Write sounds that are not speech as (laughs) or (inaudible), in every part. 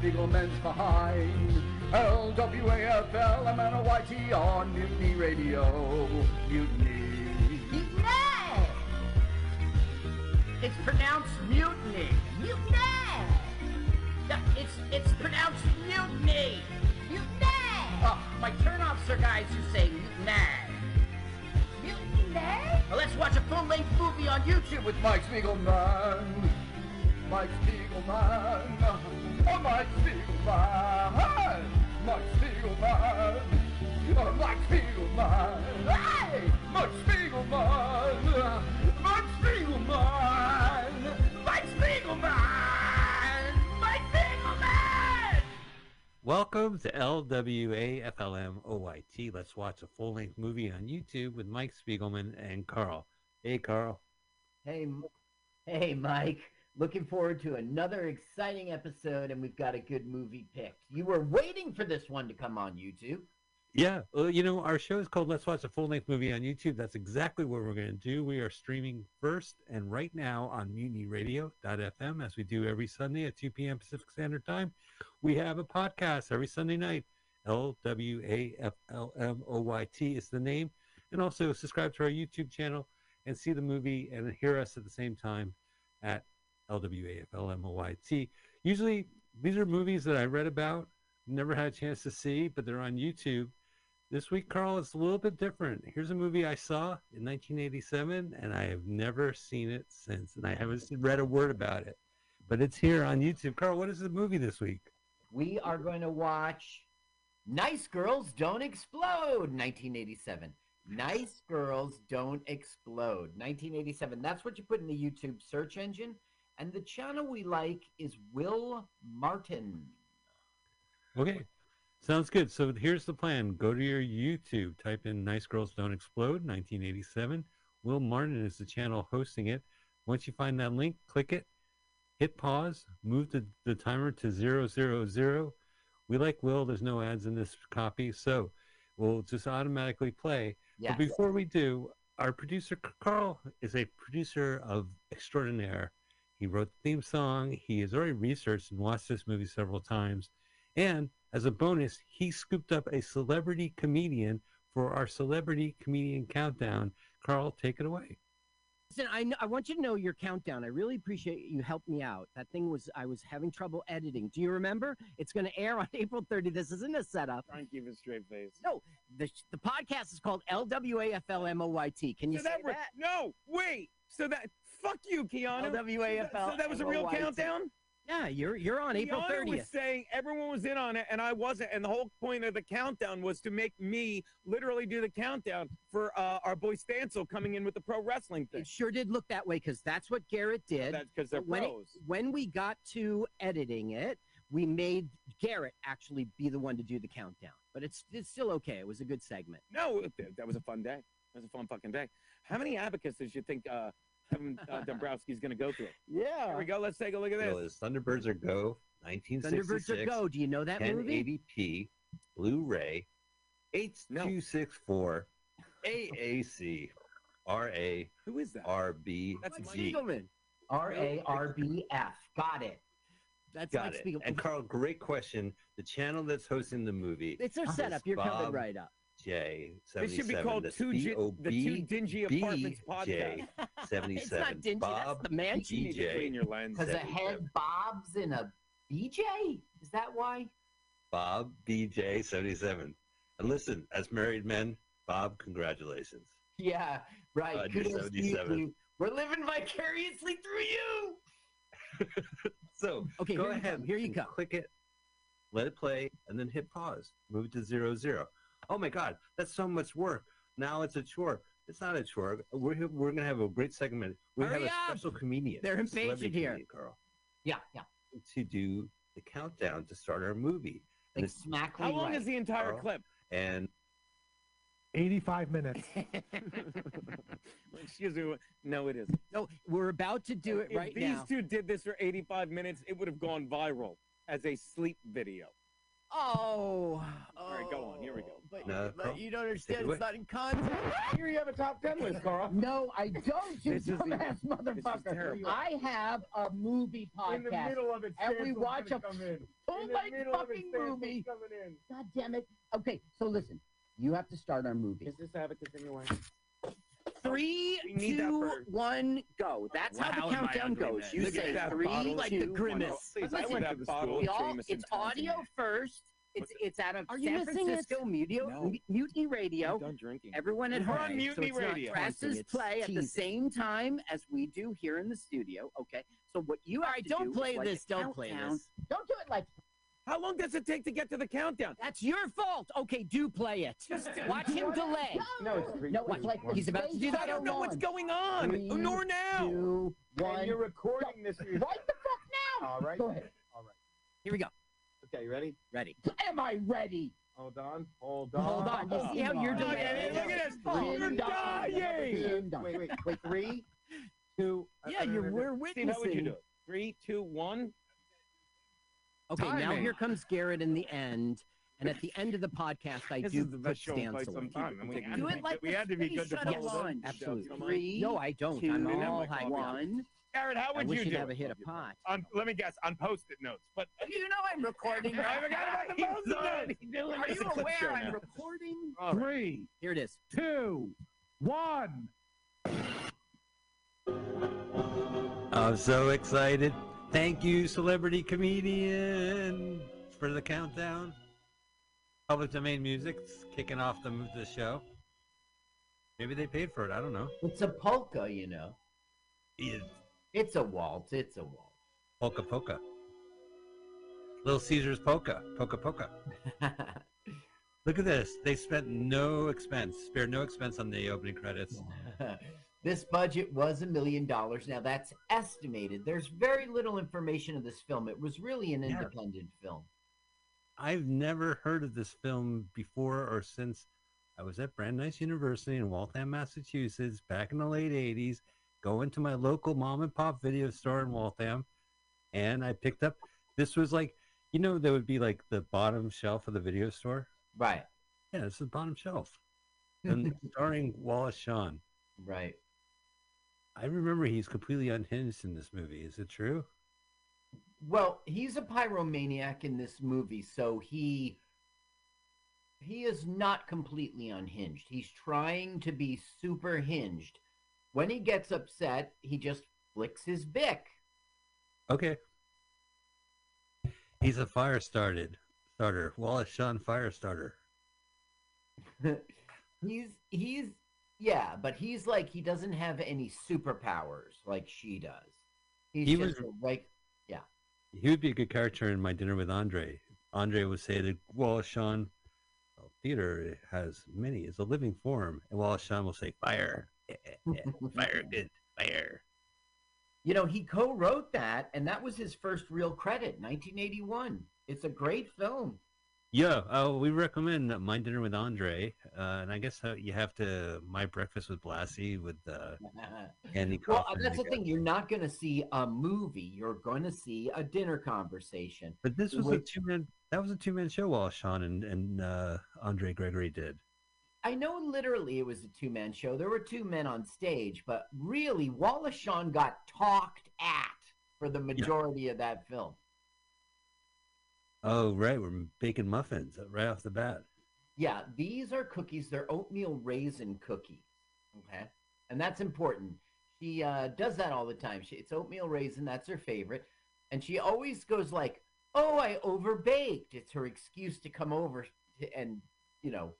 can slap Spiegelman's behind. L-W-A-F-L-M-N-O-Y-T on Mutiny Radio. Mutiny! Let's watch a full length movie on YouTube with Mike Spiegelman and Carl. Hey, Carl. Hey, hey, Mike. Looking forward to another exciting episode, and we've got a good movie picked. You were waiting for this one to come on YouTube. Yeah, well, you know, our show is called Let's Watch a Full Length Movie on YouTube. That's exactly what we're going to do. We are streaming first and right now on mutinyradio.fm as we do every Sunday at 2 p.m. Pacific Standard Time. We have a podcast every Sunday night. L-W-A-F-L-M-O-Y-T is the name. And also subscribe to our YouTube channel and see the movie and hear us at the same time at L-W-A-F-L-M-O-Y-T. Usually these are movies that I read about, never had a chance to see, but they're on YouTube. This week, Carl, it's a little bit different. Here's a movie I saw in 1987, and I have never seen it since, and I haven't read a word about it. But it's here on YouTube. Carl, what is the movie this week? We are going to watch Nice Girls Don't Explode, 1987. Nice Girls Don't Explode, 1987. That's what you put in the YouTube search engine. And the channel we like is Will Martin. Okay, sounds good. So here's the plan. Go to your YouTube, type in Nice Girls Don't Explode 1987. Will Martin is the channel hosting it. Once you find that link, click it, hit pause, move the, the timer to zero, zero, zero. We like Will, there's no ads in this copy, so we'll just automatically play. Yes. But before we do, our producer Carl is a producer of extraordinaire. He wrote the theme song. He has already researched and watched this movie several times. And as a bonus, he scooped up a celebrity comedian for our celebrity comedian countdown. Carl, take it away. Listen, I, kn- I want you to know your countdown. I really appreciate you helped me out. That thing was I was having trouble editing. Do you remember? It's going to air on (laughs) April 30th. This isn't a setup. Try and keep a straight face. No, the the podcast is called LWAFLMOYT. Can you so say that, that? No, wait. So that fuck you, Keanu. LWAFL. So that was a real countdown. Yeah, you're you're on April Keanu was 30th. saying everyone was in on it and I wasn't, and the whole point of the countdown was to make me literally do the countdown for uh, our boy Stancil coming in with the pro wrestling thing. It sure did look that way because that's what Garrett did. That's because they're when, it- pros. when we got to editing it, we made Garrett actually be the one to do the countdown. But it's it's still okay. It was a good segment. No, that- was a fun day. That was a fun fucking day. How many abacus does you think uh, Kevin uh, Dombrowski's going to go through? It. Yeah. Here we go. Let's take a look at It this. was Thunderbirds Are Go, 1966. Thunderbirds 1966. are go. Do you know that movie? 1080p, Blu-ray, H264, AAC, RA, Who is that? RB, That's Mike G. Spiegelman. R A R B F. Got it. That's Got Mike it. Spiegelman. And Carl, great question. The channel that's hosting the movie, It's their is setup. You're coming right up. J This should be called two Gi- the two dingy apartments BJ podcast. 77. (laughs) It's not dingy. Bob that's the mansion. You need to clean your lens. Because a head bobs in a BJ? Is that why? Bob BJ 77. And listen, as married men, Bob, congratulations. Yeah, right. Uh, you're Kudos you 77. We're living vicariously through you. (laughs) So Okay, go here you ahead. come, here you and come. Click it, let it play, and then hit pause. Move it to zero zero. Oh my God, that's so much work. Now it's a chore. It's not a chore. We're here- we're gonna have a great segment. We Hurry have a special comedian. They're a impatient here. comedian, Carl, Yeah, yeah. to do the countdown to start our movie. And Like it's smackly How long right. is the entire Carl. clip? and 85 minutes. (laughs) Excuse me. No, it isn't. No, we're about to do it if right these now. two did this for 85 minutes, it would have gone viral as a sleep video. Oh. All right, go on. Here we go. But, No, but you don't understand. It's not in context. Here you have a top ten list, Carl. (laughs) No, I don't, you This is the- dumbass motherfucker. I have a movie podcast. In the middle of it, And we watch gonna a come in. full In the length middle of it, fucking movie. coming in. God damn it. Okay, so listen, you have to start our movie. Is this Abacus anyway? Three, We need that two, for- one, go. That's how the countdown goes. man. You Look say three, like two, the one. Oh. grimace. Please, I went to the school. We all, it's audio first. It's it's out of Are San? Francisco Mutiny, No. Mutiny Radio. I'm done drinking. Everyone at home. on Mutiny so it's not Radio. presses Taunting, it's play at the same time as we do here in the studio. Okay. So what you All have right, to don't do play is like this. a Don't play this. Don't do it like How long does it take to get to the countdown? That's your fault. Okay, do play it. Just Watch him delay. No, it's three. No, it's like He's about to do that. I don't know what's going on. Three, Nor now. Two, And one. you're recording this. Right the fuck now. All right. Go ahead. All right. Here we go. Okay, you ready? Ready. Am I ready? Hold on. Hold on. Hold on. You see how you're Hold on. delayed? Look at this. Three, You're done. dying. Wait, wait, wait. Three, two. Yeah, uh, you're we're Steve, how would you witnessing. do it? Three, two, one. Okay, now here comes Garrett in the end. And at the end of the podcast, I This do is the put best show in stance quite some away. time. and we had Do to it be- like we had to be good to shuttle follow launch. the Absolutely. show. Come on. Three, No, I don't. two, I'm We didn't have all high one. Garrett, how I would wish you you'd do have it? hit a pot. On, let me guess. On post-it notes, but You know I'm recording. (laughs) I forgot about the post-it notes. Are you aware I'm now. recording? All right. Three, Here it is. two, one. I'm so excited. Thank you, celebrity comedian, for the countdown. Public domain music's kicking off the the show. Maybe they paid for it. I don't know. It's a polka, you know. It's It's a waltz. It's a waltz. polka polka. Little Caesar's polka. Polka polka. (laughs) Look at this. They spent no expense, spared no expense on the opening credits. (laughs) this budget was a million dollars. Now that's estimated. There's very little information of this film. It was really an Yeah. independent film. I've never heard of this film before or since I was at Brandeis University in Waltham, Massachusetts, back in the late 80s, going into my local mom and pop video store in Waltham, and I picked up this was like, you know, there would be like the bottom shelf of the video store. Right. Yeah, this is the bottom shelf. (laughs) And starring Wallace Shawn. Right. I remember he's completely unhinged in this movie. Is it true? Well, he's a pyromaniac in this movie, so he he is not completely unhinged. He's trying to be super hinged. When he gets upset, he just flicks his Bic. Okay. He's a fire started starter. Wallace Shawn fire starter. (laughs) he's he's yeah, but he's like he doesn't have any superpowers like she does. He's He just was- like yeah. He would be a good character in my dinner with Andre. Andre would say that Wallace Shawn well, theater has many. It's a living form. And Wallace Shawn will say fire. Fire good. Fire. you know, he co-wrote that and that was his first real credit, 1981. It's a great film. Yeah, uh, we recommend My Dinner with Andre, uh, and I guess uh, you have to My Breakfast with Blassie with uh, (laughs) Andy Well, Kaufman. that's the thing. You're not going to see a movie. You're going to see a dinner conversation. But this was a two man. That was a two man show. Wallace Shawn and and uh, Andre Gregory did. I know literally it was a two man show. There were two men on stage, but really, Wallace Shawn got talked at for the majority of that film. Oh right, we're baking muffins right off the bat. Yeah, these are cookies. They're oatmeal raisin cookies. Okay. And that's important. She uh, does that all the time. She, it's oatmeal raisin. That's her favorite. And she always goes like, oh, I overbaked. It's her excuse to come over and, you know.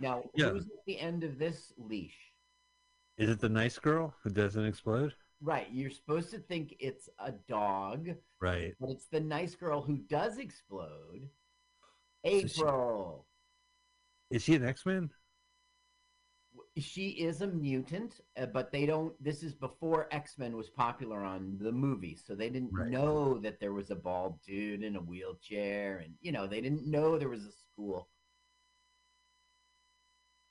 Now, Yeah. who's at the end of this leash? Is it the nice girl who doesn't explode? Right. You're supposed to think it's a dog, Right. but it's the nice girl who does explode. So she- April. Is she an X Men? she is a mutant, uh, but they don't. This is before X Men was popular on the movies, so they didn't Right. know that there was a bald dude in a wheelchair, and you know they didn't know there was a school.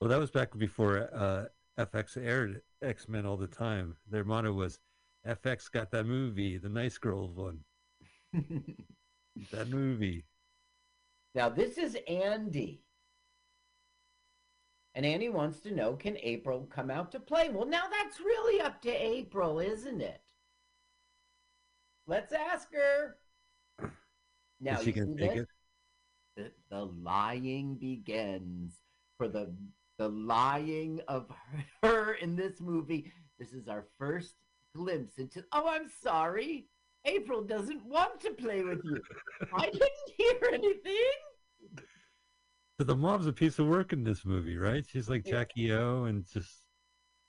Well, that was back before uh, FX aired X Men all the time. Their motto was, "FX got that movie, the nice girls one, (laughs) that movie." Now, this is Andy. And Andy wants to know can April come out to play? Well, now that's really up to April, isn't it? Let's ask her. Now, Is she see take this? it? The, the lying begins for the the lying of (laughs) her in this movie. This is our first glimpse into. Oh, I'm sorry. April doesn't want to play with you. (laughs) I didn't hear anything. So the mom's a piece of work in this movie, right? She's like Jackie O, and just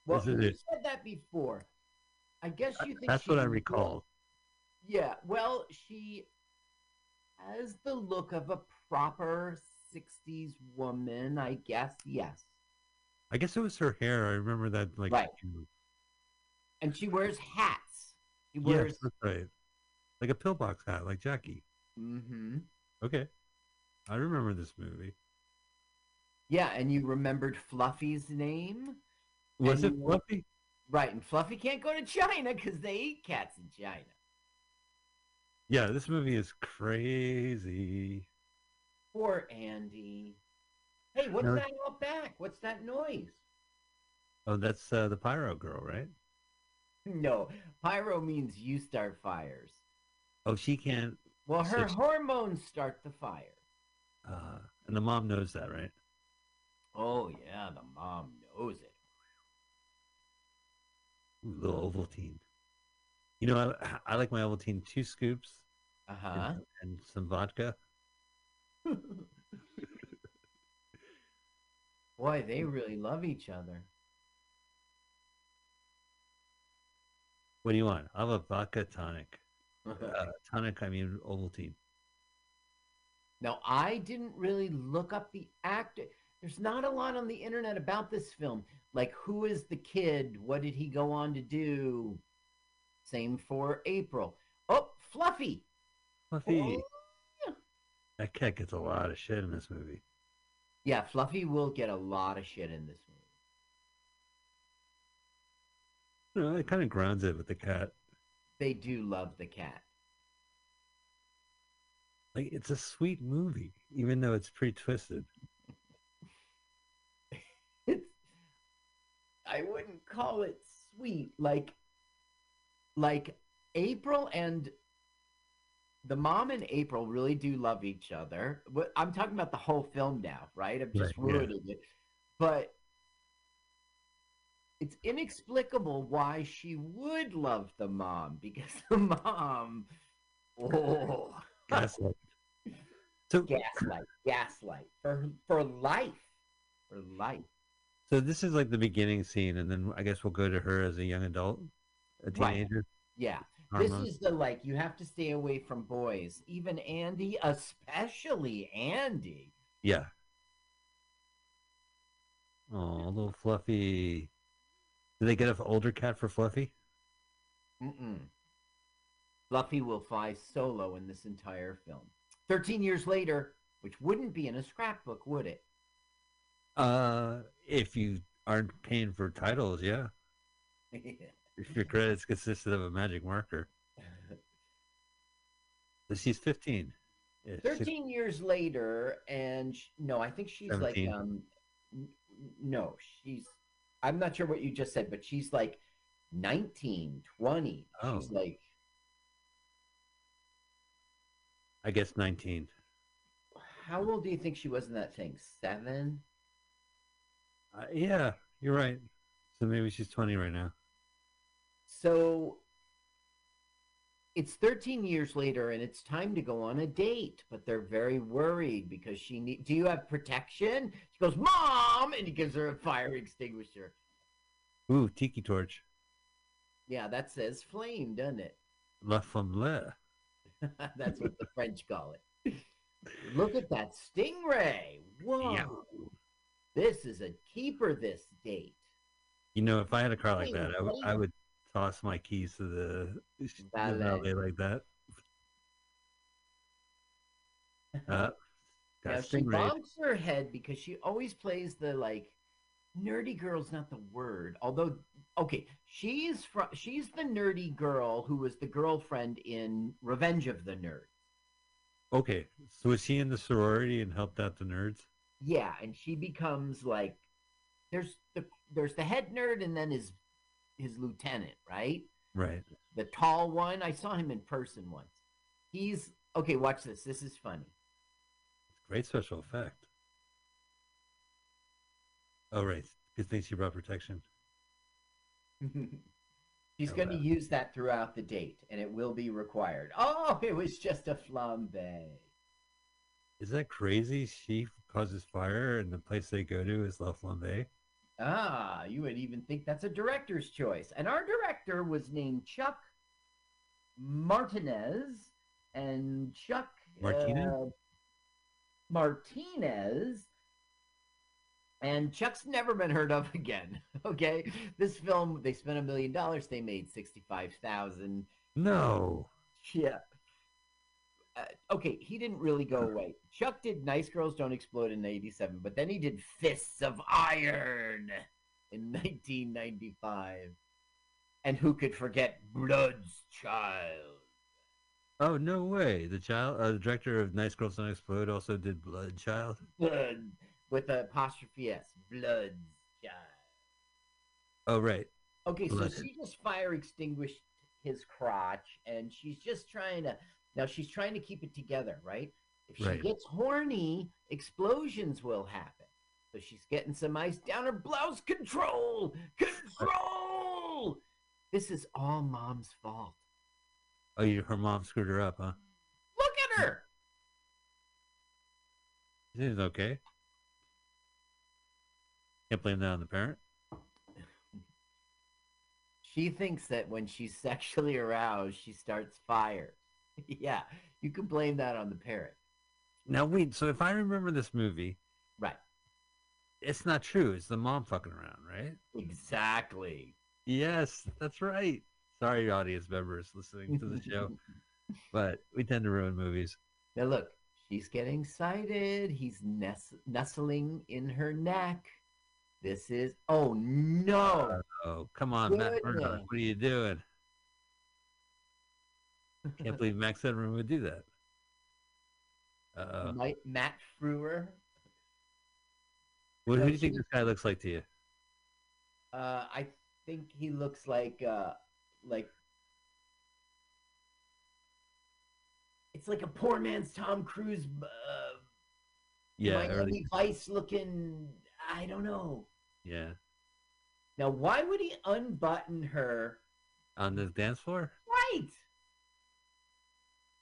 Well, you it- said that before. I guess you think that's what I recall. Yeah, well, she has the look of a proper 60s woman, I guess. Yes. I guess it was her hair. I remember that, like, Right. And she wears hats. She yes, wears. that's right, like a pillbox hat, like Jackie. hmm Okay, I remember this movie. Yeah, and you remembered Fluffy's name? Was it Fluffy? Right, and Fluffy can't go to China because they eat cats in China. Yeah, this movie is crazy. Poor Andy. Hey, what's No. that out back? What's that noise? Oh, that's uh, the Pyro Girl, right? (laughs) No, pyro means you start fires. Oh, she can't. Well, her Six- hormones start the fire. Uh, and the mom knows that, right? Oh, yeah, the mom knows it. Ooh, little Ovaltine. You know, I, I like my Ovaltine two scoops Uh huh. and, and some vodka. (laughs) Boy, they really love each other. What do you want? I'll have a vodka tonic. Uh, tonic, I mean Ovaltine. Now, I didn't really look up the actor. There's not a lot on the internet about this film. Like, who is the kid? What did he go on to do? Same for April. Oh, Fluffy. Fluffy. Oh, yeah. That cat gets a lot of shit in this movie. Yeah, Fluffy will get a lot of shit in this movie. Know, it kind of grounds it with the cat. They do love the cat. Like it's a sweet movie, even though it's pretty twisted. (laughs) It's, I wouldn't call it sweet. Like, like April and the mom and April really do love each other. I'm talking about the whole film now, right? I'm just Right, yeah. ruining it. But it's inexplicable why she would love the mom because the mom, oh, Gaslight. So, gaslight, gaslight for for life, for life. so this is like the beginning scene, and then I guess we'll go to her as a young adult, a Right. teenager. Hormones. This is the like you have to stay away from boys. Even Andy, especially Andy. Yeah. Oh, little Fluffy. Did they get an older cat for Fluffy? Mm-mm. Fluffy will fly solo in this entire film. Thirteen years later, which wouldn't be in a scrapbook, would it? Uh, if you aren't paying for titles, yeah. (laughs) If (laughs) your credits consisted of a magic marker. She's 15. Yeah, six- Thirteen years later, and sh- no, I think she's like um, n- no, she's. I'm not sure what you just said, but she's like 19, 20. She's Oh. like I guess 19. How old do you think she was in that thing? Seven? Uh, yeah, you're right. So maybe she's 20 right now. So it's 13 years later and it's time to go on a date, but they're very worried because she need Do you have protection? She goes, "Mom!" and he gives her a fire extinguisher. Ooh, Tiki Torch. Yeah, that says flame, doesn't it? La Femme (laughs) That's what the French call it. Look at that stingray. Whoa. Yeah. This is a keeper this date. You know, if I had a car like that, I would I would toss my keys to the, the Valet. valet like that. Uh, (laughs) Now she bonks her head because she always plays the like nerdy girl's not the word. Although okay, she's from she's the nerdy girl who was the girlfriend in Revenge of the Nerds. Okay, so was she in the sorority and helped out the nerds? Yeah, and she becomes like there's the there's the head nerd and then his his lieutenant, right? Right. The tall one. I saw him in person once. He's okay, watch this. This is funny. Great special effect. Oh, right. Good thing she brought protection. (laughs) She's Oh, going to use that throughout the date, and it will be required. Oh, (laughs) it was just a flambe. Is that crazy? She causes fire, and the place they go to is La Flambe. Ah, you would even think that's a director's choice. And our director was named Chuck Martinez, and Chuck Martinez? uh, Martinez. And Chuck's never been heard of (laughs) again. Okay, this film they spent a million dollars. They made sixty-five thousand. No. Yeah. Uh, okay, he didn't really go away. Chuck did Nice Girls Don't Explode in 87, but then he did Fists of Iron in (laughs) 1995. And who could forget Blood's Child? Oh no way! The child, uh, the director of Nice Girls Don't Explode, also did Blood Child. Blood with apostrophe S. Blood's Child. Oh right. Okay, so Blooded. she just fire extinguished his crotch, and she's just trying to. Now she's trying to keep it together, right? If she Right. gets horny, explosions will happen. So she's getting some ice down her blouse. Control, control. This is all mom's fault. Oh, you, her mom screwed her up, huh? Look at her. She's okay. Can't blame that on the parent. She thinks that when she's (laughs) sexually aroused, she starts fire. (laughs) yeah, you can blame that on the parent. Now wait. So if I remember this movie, Right. it's not true. It's the mom fucking around, right? Exactly. Yes, that's right. Sorry, audience members listening to the show, (laughs) but we tend to ruin movies. Now look, she's getting excited. He's nest- nestling in her neck. This is oh no! Oh, come on, Matt Murdock. What are you doing? Can't believe Max Headroom would do that. Uh, Matt Frewer. what, who do you think this guy looks like to you? Uh, I think he looks like uh, like it's like a poor man's Tom Cruise. Uh, Yeah, Miami early, Vice looking. I don't know. yeah, Now, why would he unbutton her? on the dance floor. Right.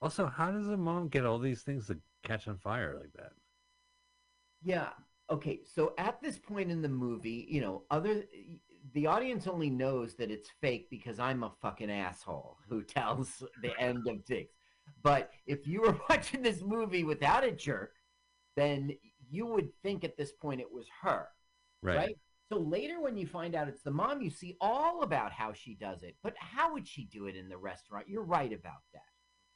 Also, how does a mom get all these things to catch on fire like that? Yeah. Okay. So at this point in the movie, you know, other the audience only knows that it's fake because I'm a fucking asshole who (laughs) tells the end of things. But if you were (laughs) watching this movie without a jerk, then you would think at this point it was her, Right. right? So later, when you find out it's the mom, you see all about how she does it. But how would she do it in the restaurant? You're right about that.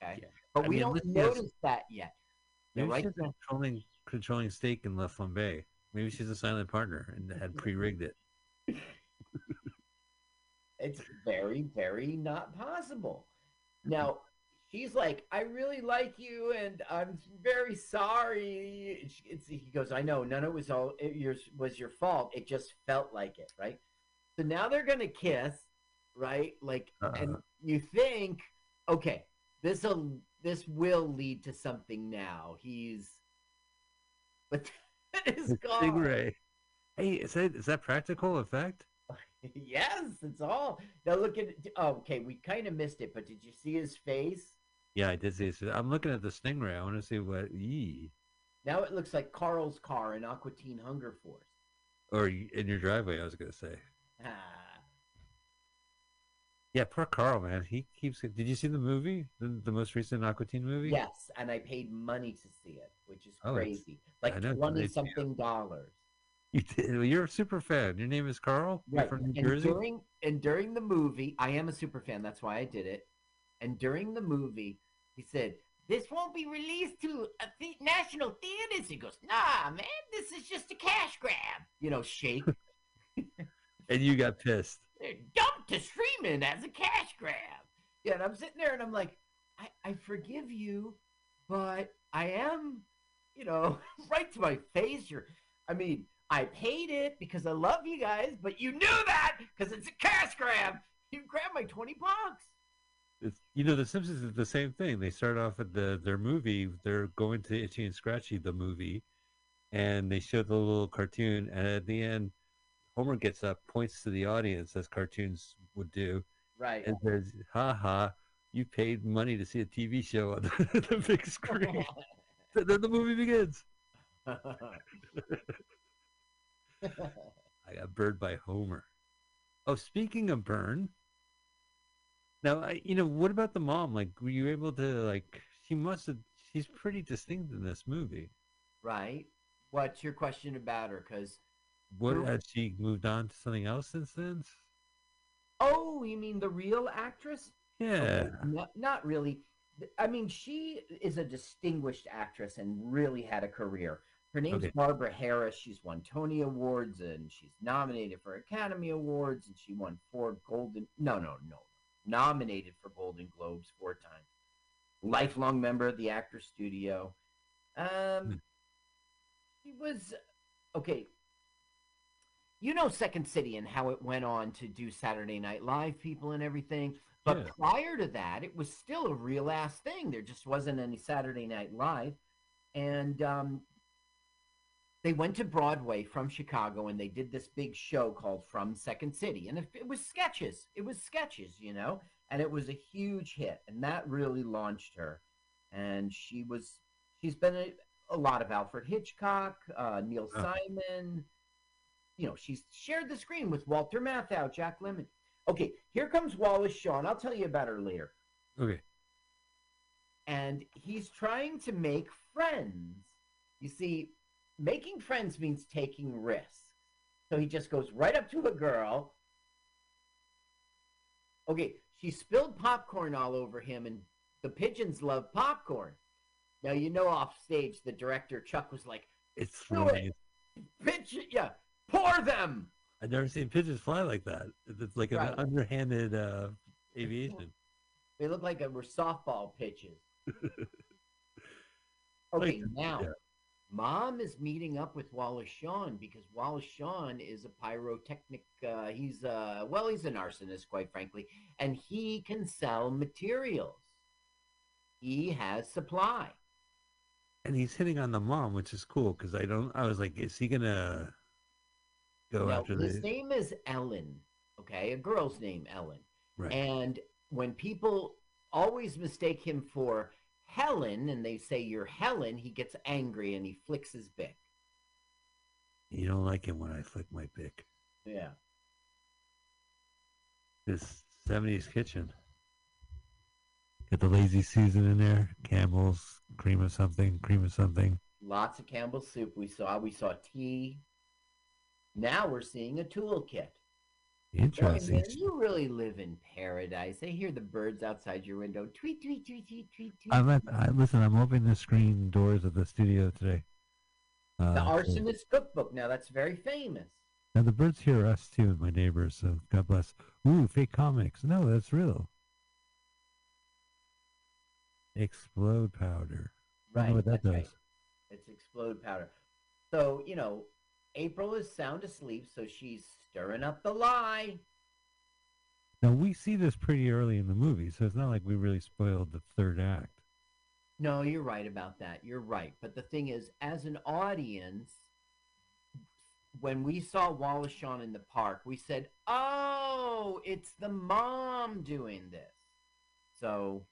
Okay. Yeah. But I we mean, don't unless she has- notice that yet. Maybe right she's a controlling controlling stake in La Flambe. Maybe she's a silent partner and had pre-rigged it. (laughs) It's very, very not possible. Now, she's like, I really like you and I'm very sorry. It's, it's- he goes, I know, none of it was all it yours was your fault. It just felt like it, right? So now they're gonna kiss, right? Like, and Uh-uh. you think, okay, this'll this will lead to something now. He's but (laughs) that is gone. Stingray. Hey, is that is that practical effect? (laughs) yes, it's all. Now look at. Oh, okay, we kind of missed it, but did you see his face? Yeah, I did see. So I'm looking at the Stingray. I want to see what. Yee. Now it looks like Carl's car in Aqua Teen Hunger Force. Or in your driveway, I was gonna say. Ah, Yeah, poor Carl, man. He keeps. Did you see the movie? The, the most recent Aqua Teen movie? yes, and I paid money to see it, which is Oh, crazy. Like twenty something dollars. You did. Well, you're a super fan. Your name is Carl. You're from New And Jersey. during and during the movie, I am a super fan. That's why I did it. And during the movie, he said, "This won't be released to a the- national theaters." He goes, "Nah, man, this is just a cash grab." You know, shake. (laughs) And you got pissed. They're dumped to streaming as a cash grab. Yeah, and I'm sitting there and I'm like, I, I forgive you, but I am, you know, (laughs) right to my face. You're, I mean, I paid it because I love you guys, but you knew that because it's a cash grab. You grabbed my 20 bucks. You know, The Simpsons is the same thing. They start off at the their movie. They're going to Itchy and Scratchy, the movie, and they show the little cartoon. And at the end, Homer gets up, points to the audience as cartoons would do, Right. and says, "Ha ha! You paid money to see a TV show on the, (laughs) the big screen." (laughs) and then the movie begins. (laughs) I got burned by Homer. Oh, speaking of burn, now I, you know what about the mom? Like, were you able to like? She must have. She's pretty distinct in this movie. right. What's your question about her? Because What has she moved on to something else since then? oh, you mean the real actress? Yeah, No, not really. I mean, she is a distinguished actress and really had a career. Her name's Okay. Barbara Harris. She's won Tony Awards and she's nominated for Academy Awards and she won four Golden. No, no, no. Nominated for Golden Globes four times. Lifelong member of the Actors Studio. Um, Hmm. she was okay. You know Second City and how it went on to do Saturday Night Live people and everything. But Yeah. prior to that, it was still a real ass thing. There just wasn't any Saturday Night Live. And um, they went to Broadway from Chicago and they did this big show called From Second City. And it, was sketches. It was sketches, you know? And it was a huge hit. And that really launched her. And she was, she's been a, a lot of Alfred Hitchcock, uh, Neil Oh. Simon. You know, she's shared the screen with Walter Matthau, Jack Lemmon. Okay, here comes Wallace Shawn. I'll tell you about her later. okay. And he's trying to make friends. You see, making friends means taking risks. So he just goes right up to a girl. Okay, she spilled popcorn all over him, and the pigeons love popcorn. Now, you know, off stage, the director, Chuck, was like, It's really. it. Pigeon, yeah, pour them. I've never seen pigeons fly like that. It's like an underhanded uh, aviation. They look like they were softball pitches. (laughs) Okay, now yeah. mom is meeting up with Wallace Shawn because Wallace Shawn is a pyrotechnic. Uh, he's uh, well, he's an arsonist, quite frankly, and he can sell materials. He has supply. And he's hitting on the mom, which is cool because I don't. I was like, is he gonna go after his the name is Ellen. Okay, a girl's name, Ellen. right? And when people always mistake him for Helen and they say you're Helen, he gets angry and he flicks his Bic. you don't like him when I flick my pick. Yeah. This '70s kitchen. Get the lazy Susan in there. Campbell's cream of something, cream of something. Lots of Campbell's soup we saw. We saw tea. Now we're seeing a toolkit. Interesting. man, you really live in paradise. I hear the birds outside your window. Tweet, tweet, tweet, tweet, tweet, tweet. I'm at, I, listen. I'm opening the screen doors of the studio today. Uh, the so- Arsonist Cookbook. Now that's very famous. Now the birds hear us too, and my neighbors. So God bless. Ooh, fake comics. No, that's real. Explode powder. Know what that that's does. right. It's explode powder. So, you know, April is sound asleep, so she's stirring up the lie. Now we see this pretty early in the movie, so it's not like we really spoiled the third act. No, you're right about that. You're right. But the thing is, as an audience, when we saw Wallace Shawn in the park, we said, oh, it's the mom doing this. So.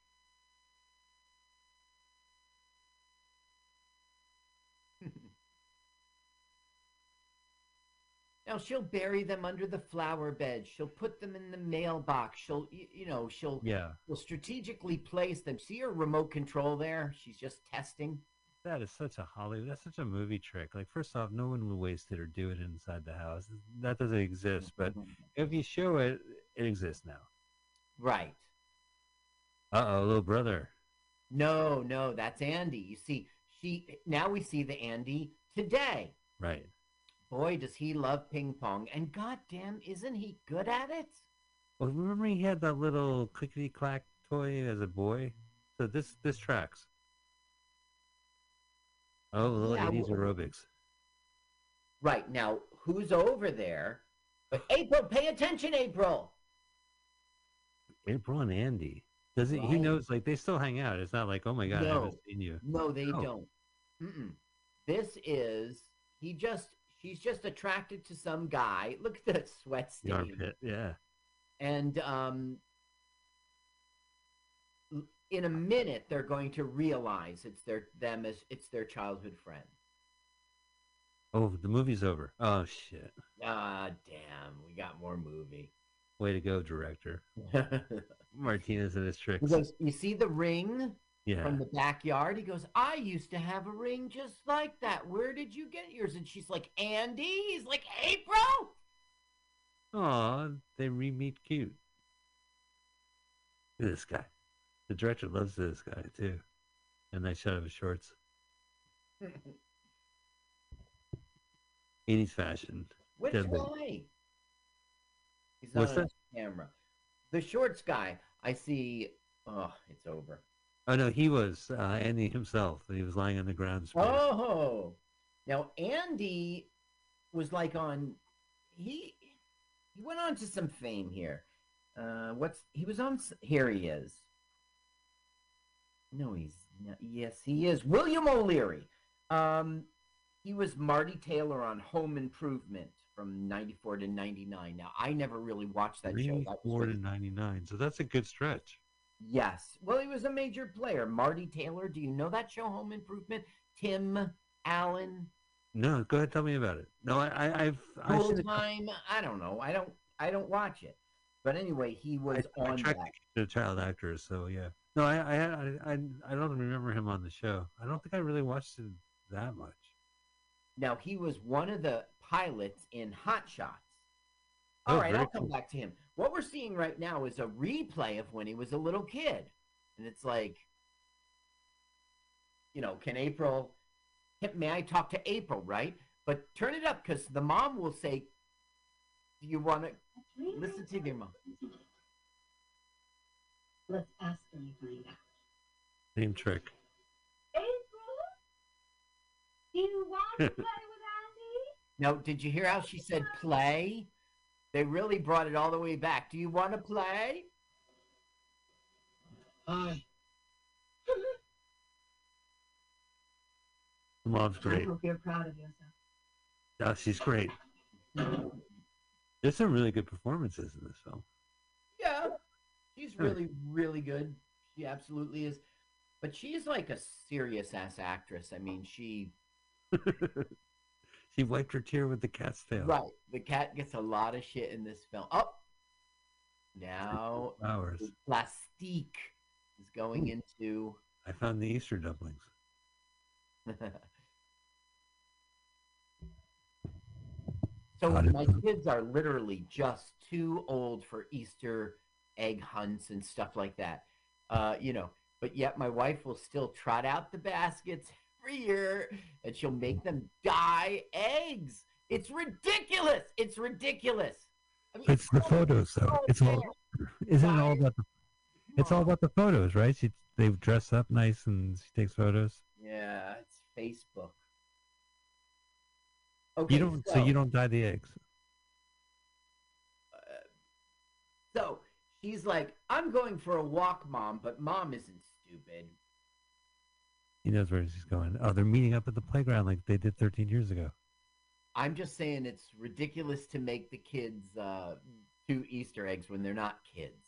Now she'll bury them under the flower bed. She'll put them in the mailbox. She'll, you know, she'll Yeah, will strategically place them. See her remote control there? She's just testing. that is such a Hollywood. That's such a movie trick. Like, first off, no one would waste it or do it inside the house. That doesn't exist. But if you show it, it exists now. right. Uh oh, little brother. No, no, that's Andy. You see, she now we see the Andy today. Right. Boy, does he love ping pong, and goddamn, isn't he good at it? Well, remember he had that little clickety clack toy as a boy. So this this tracks. Oh, little Yeah, 80s well- aerobics. Right now, who's over there? But April, pay attention, April. April and Andy. Does it? He Right. knows. Like they still hang out. It's not like, oh my god, I haven't seen you. No, they Oh. don't. Mm-mm. This is he just she's just attracted to some guy. Look at the sweat stain. Yeah. And um, in a minute, they're going to realize it's their them as it's their childhood friend. Oh, the movie's over. Oh shit. Ah, damn, we got more movie. Way to go, director. (laughs) Martinez and his tricks. he goes, you see the ring yeah. from the backyard? He goes, I used to have a ring just like that. Where did you get yours? And she's like, Andy. He's like, April. Aw, they re-meet cute. Look at this guy. The director loves this guy too. And nice shot of his shorts. 80s fashion. Which Deadly. guy? He's What's not on camera. The shorts guy. I see. Oh, it's over. Oh no, he was uh, Andy himself. He was lying on the ground. spread. Oh, now Andy was like on. He he went on to some fame here. Uh, what's he was on? Here he is. No, he's not. Yes, he is. William O'Leary. Um, he was Marty Taylor on Home Improvement from '94 to '99. Now, I never really watched that show. 34 to 99. So that's a good stretch. Yes. Well, he was a major player. Marty Taylor. Do you know that show, Home Improvement? Tim Allen. No, go ahead, tell me about it. No, I, I I've Full time. I don't know. I don't. I don't watch it. But anyway, he was I, I on tracked that. the child actors, so yeah. No, I, I I I I don't remember him on the show. I don't think I really watched it that much. Now he was one of the pilots in Hot Shots. Oh, All right, I'll come cool. back to him. What we're seeing right now is a replay of when he was a little kid, and it's like, you know, can April? May I talk to April? Right, but turn it up because the mom will say, "Do you want to listen to your mom?" Let's ask her and find out. Same trick. April, do you want to (laughs) play with Andy? Now, did you hear how she said play? They really brought it all the way back. Do you want to play? Hi. The (laughs) mom's I hope you're proud of yourself. Oh, she's great. There's some really good performances in this film. Yeah, she's really, really good. She absolutely is. But she's like a serious ass actress. I mean, she (laughs) she wiped her tear with the cat's tail. right. The cat gets a lot of shit in this film. Oh, now the plastique is going into. I found the Easter dumplings. (laughs) so my kids are literally just too old for Easter egg hunts and stuff like that. Uh, you know, but yet my wife will still trot out the baskets year and she'll make them dye eggs. It's ridiculous. It's ridiculous. I mean, It's the photos, though. so It's all. Isn't it all about the? It's all about the photos, right? She they dress up nice and she takes photos. Yeah, it's Facebook. Okay, You don't. So you don't dye the eggs. Uh, so she's like, I'm going for a walk, mom, but mom isn't stupid. He knows where she's going. Oh, they're meeting up at the playground like they did 13 years ago. I'm just saying it's ridiculous to make the kids uh, do Easter eggs when they're not kids.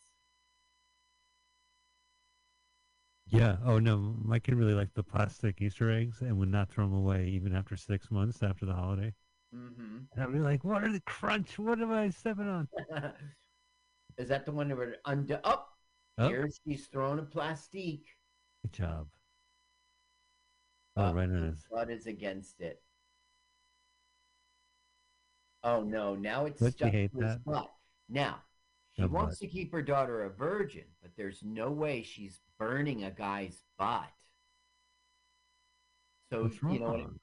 Yeah. Oh no, my kid really liked the plastic Easter eggs and would not throw them away even after six months after the holiday. Mm-hmm. And I'd be like, "What are the crunch? What am I stepping on?" (laughs) Is that the one that were under? Up Oh, here, she's throwing a plastique. good job. Oh, Uh, right on. Blood is against it. Oh no! Now it's Don't stuck to his that? butt. Now she No wants butt. to keep her daughter a virgin, but there's no way she's burning a guy's butt. So What's you know what? Wrong?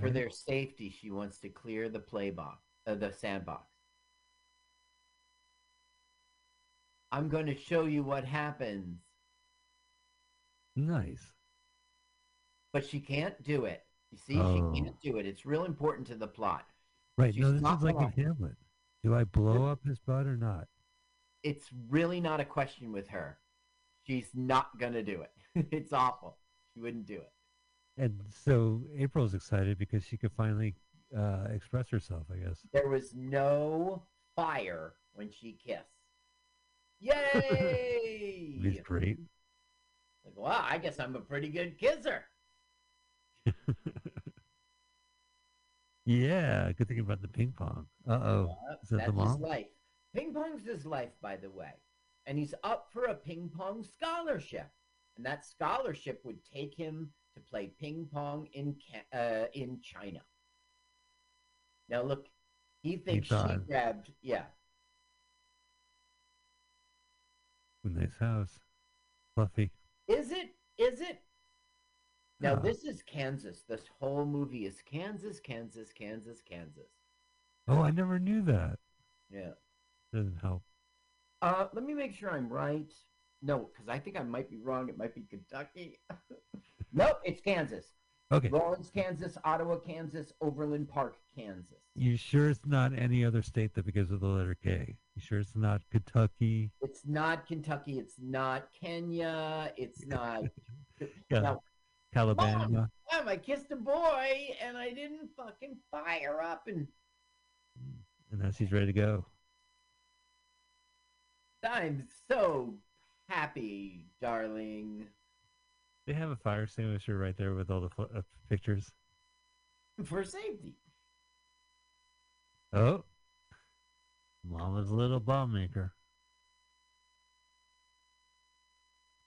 For their safety, she wants to clear the play box, uh, the sandbox. I'm going to show you what happens. Nice. But she can't do it. You see, Oh. she can't do it. It's real important to the plot. Right. She's no, this is like in. Hamlet. Do I blow up his butt or not? It's really not a question with her. She's not going to do it. (laughs) it's awful. She wouldn't do it. And so April's excited because she could finally uh, express herself, I guess. There was no fire when she kissed. Yay! He's great. Like, wow, I guess I'm a pretty good kisser. (laughs) Yeah, good thing about the ping pong. Uh oh. Uh, Is that the that's his life. Ping pong's his life, by the way. And he's up for a ping pong scholarship. And that scholarship would take him to play ping pong in uh, in China. Now look, he thinks she grabbed yeah. Nice house. Fluffy. Is it? Is it? Now this is Kansas. This whole movie is Kansas, Kansas, Kansas, Kansas. Oh, I never knew that. Yeah. Doesn't help. Uh, let me make sure I'm right. No, because I think I might be wrong. It might be Kentucky. (laughs) nope, it's Kansas. Okay. Lawrence, Kansas, Ottawa, Kansas, Overland Park, Kansas. You sure it's not any other state that begins with the letter K? You sure it's not Kentucky? It's not Kentucky. It's not Kenya. It's (laughs) not. Yeah. Now, Alabama. Mom, I kissed a boy and I didn't fucking fire up and hmm. And now she's ready to go. I'm so happy, darling. They have a fire extinguisher right there with all the fo- uh, pictures. (laughs) For safety. Oh. Mama's little bomb maker.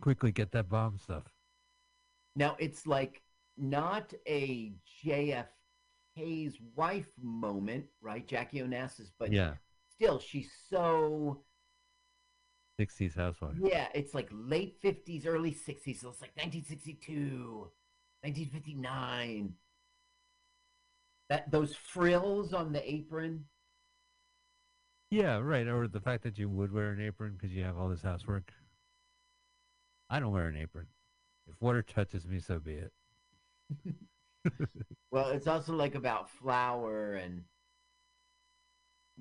Quickly get that bomb stuff. Now it's like not a JFK's wife moment, right? Jackie Onassis, but yeah. still she's so 60s housewife. yeah, it's like late 50s, early 60s. So it's like 1962, 1959. That those frills on the apron. Yeah, right. Or the fact that you would wear an apron because you have all this housework. I don't wear an apron. If water touches me, so be it. (laughs) Well, it's also like about flour and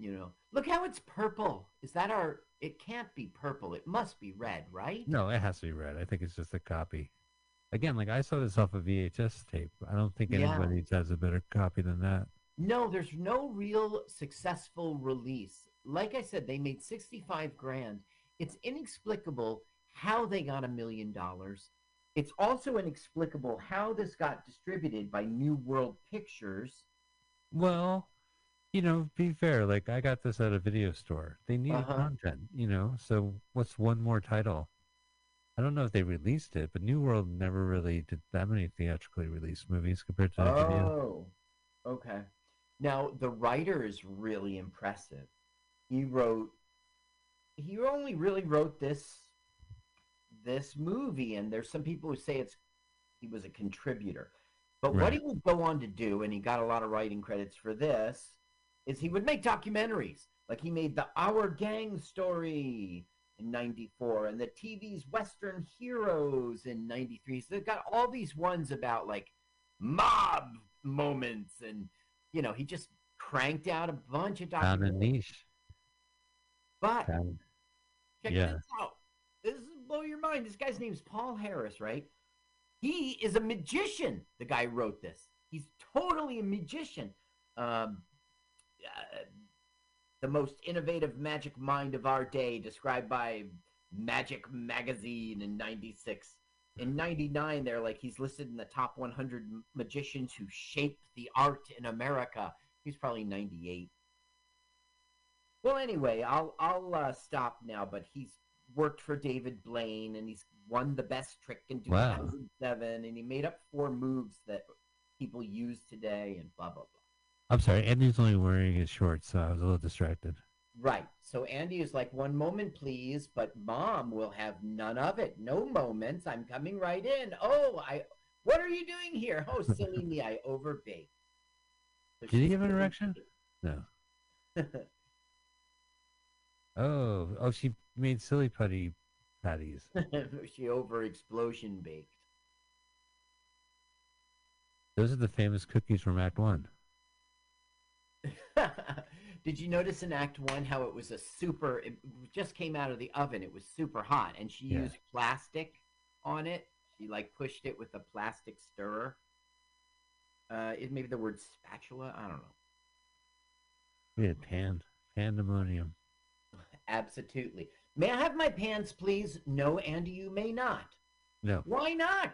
you know. Look how it's purple. Is that our it can't be purple. It must be red, right? No, it has to be red. I think it's just a copy. Again, like I saw this off a VHS tape. I don't think Yeah. anybody has a better copy than that. No, there's no real successful release. Like I said, they made 65 grand. It's inexplicable how they got a million dollars. It's also inexplicable how this got distributed by New World Pictures. Well, you know, be fair. Like I got this at a video store. They needed Uh-huh. content, you know. So what's one more title? I don't know if they released it, but New World never really did that many theatrically released movies compared to video. Oh, okay. Now, the writer is really impressive. He wrote, he only really wrote this this movie and there's some people who say it's he was a contributor but what he would go on to do and he got a lot of writing credits for this is he would make documentaries like he made the our gang story in 94 and the tv's western heroes in 93 so they've got all these ones about like mob moments and you know he just cranked out a bunch of Found a documentaries niche. but Found- Check Yeah. this out. This is blow your mind. This guy's name's Paul Harris, right? He is a magician. The guy wrote this. He's totally a magician. Um, uh, the most innovative magic mind of our day, described by Magic Magazine in '96. In '99, they're like he's listed in the top 100 magicians who shaped the art in America. He's probably 98. Well, anyway, I'll I'll uh, stop now. But he's worked for David Blaine, and he's won the best trick in Wow. 2007, and he made up four moves that people use today, and blah blah blah. I'm sorry, Andy's only wearing his shorts, so I was a little distracted. Right. So Andy is like, one moment, please, but Mom will have none of it. No moments. I'm coming right in. Oh, I. What are you doing here? Oh, (laughs) silly me, I overbaked. So Did he give an erection? No. (laughs) Oh, oh, she made silly putty patties. (laughs) she over explosion baked. Those are the famous cookies from Act One. (laughs) Did you notice in Act One how it was a super? It just came out of the oven. It was super hot, and she Yeah. used plastic on it. She like pushed it with a plastic stirrer. Uh, it maybe the word spatula. I don't know. We had pan, pandemonium. Absolutely. May I have my pants, please? No, Andy, you may not. No, Why not?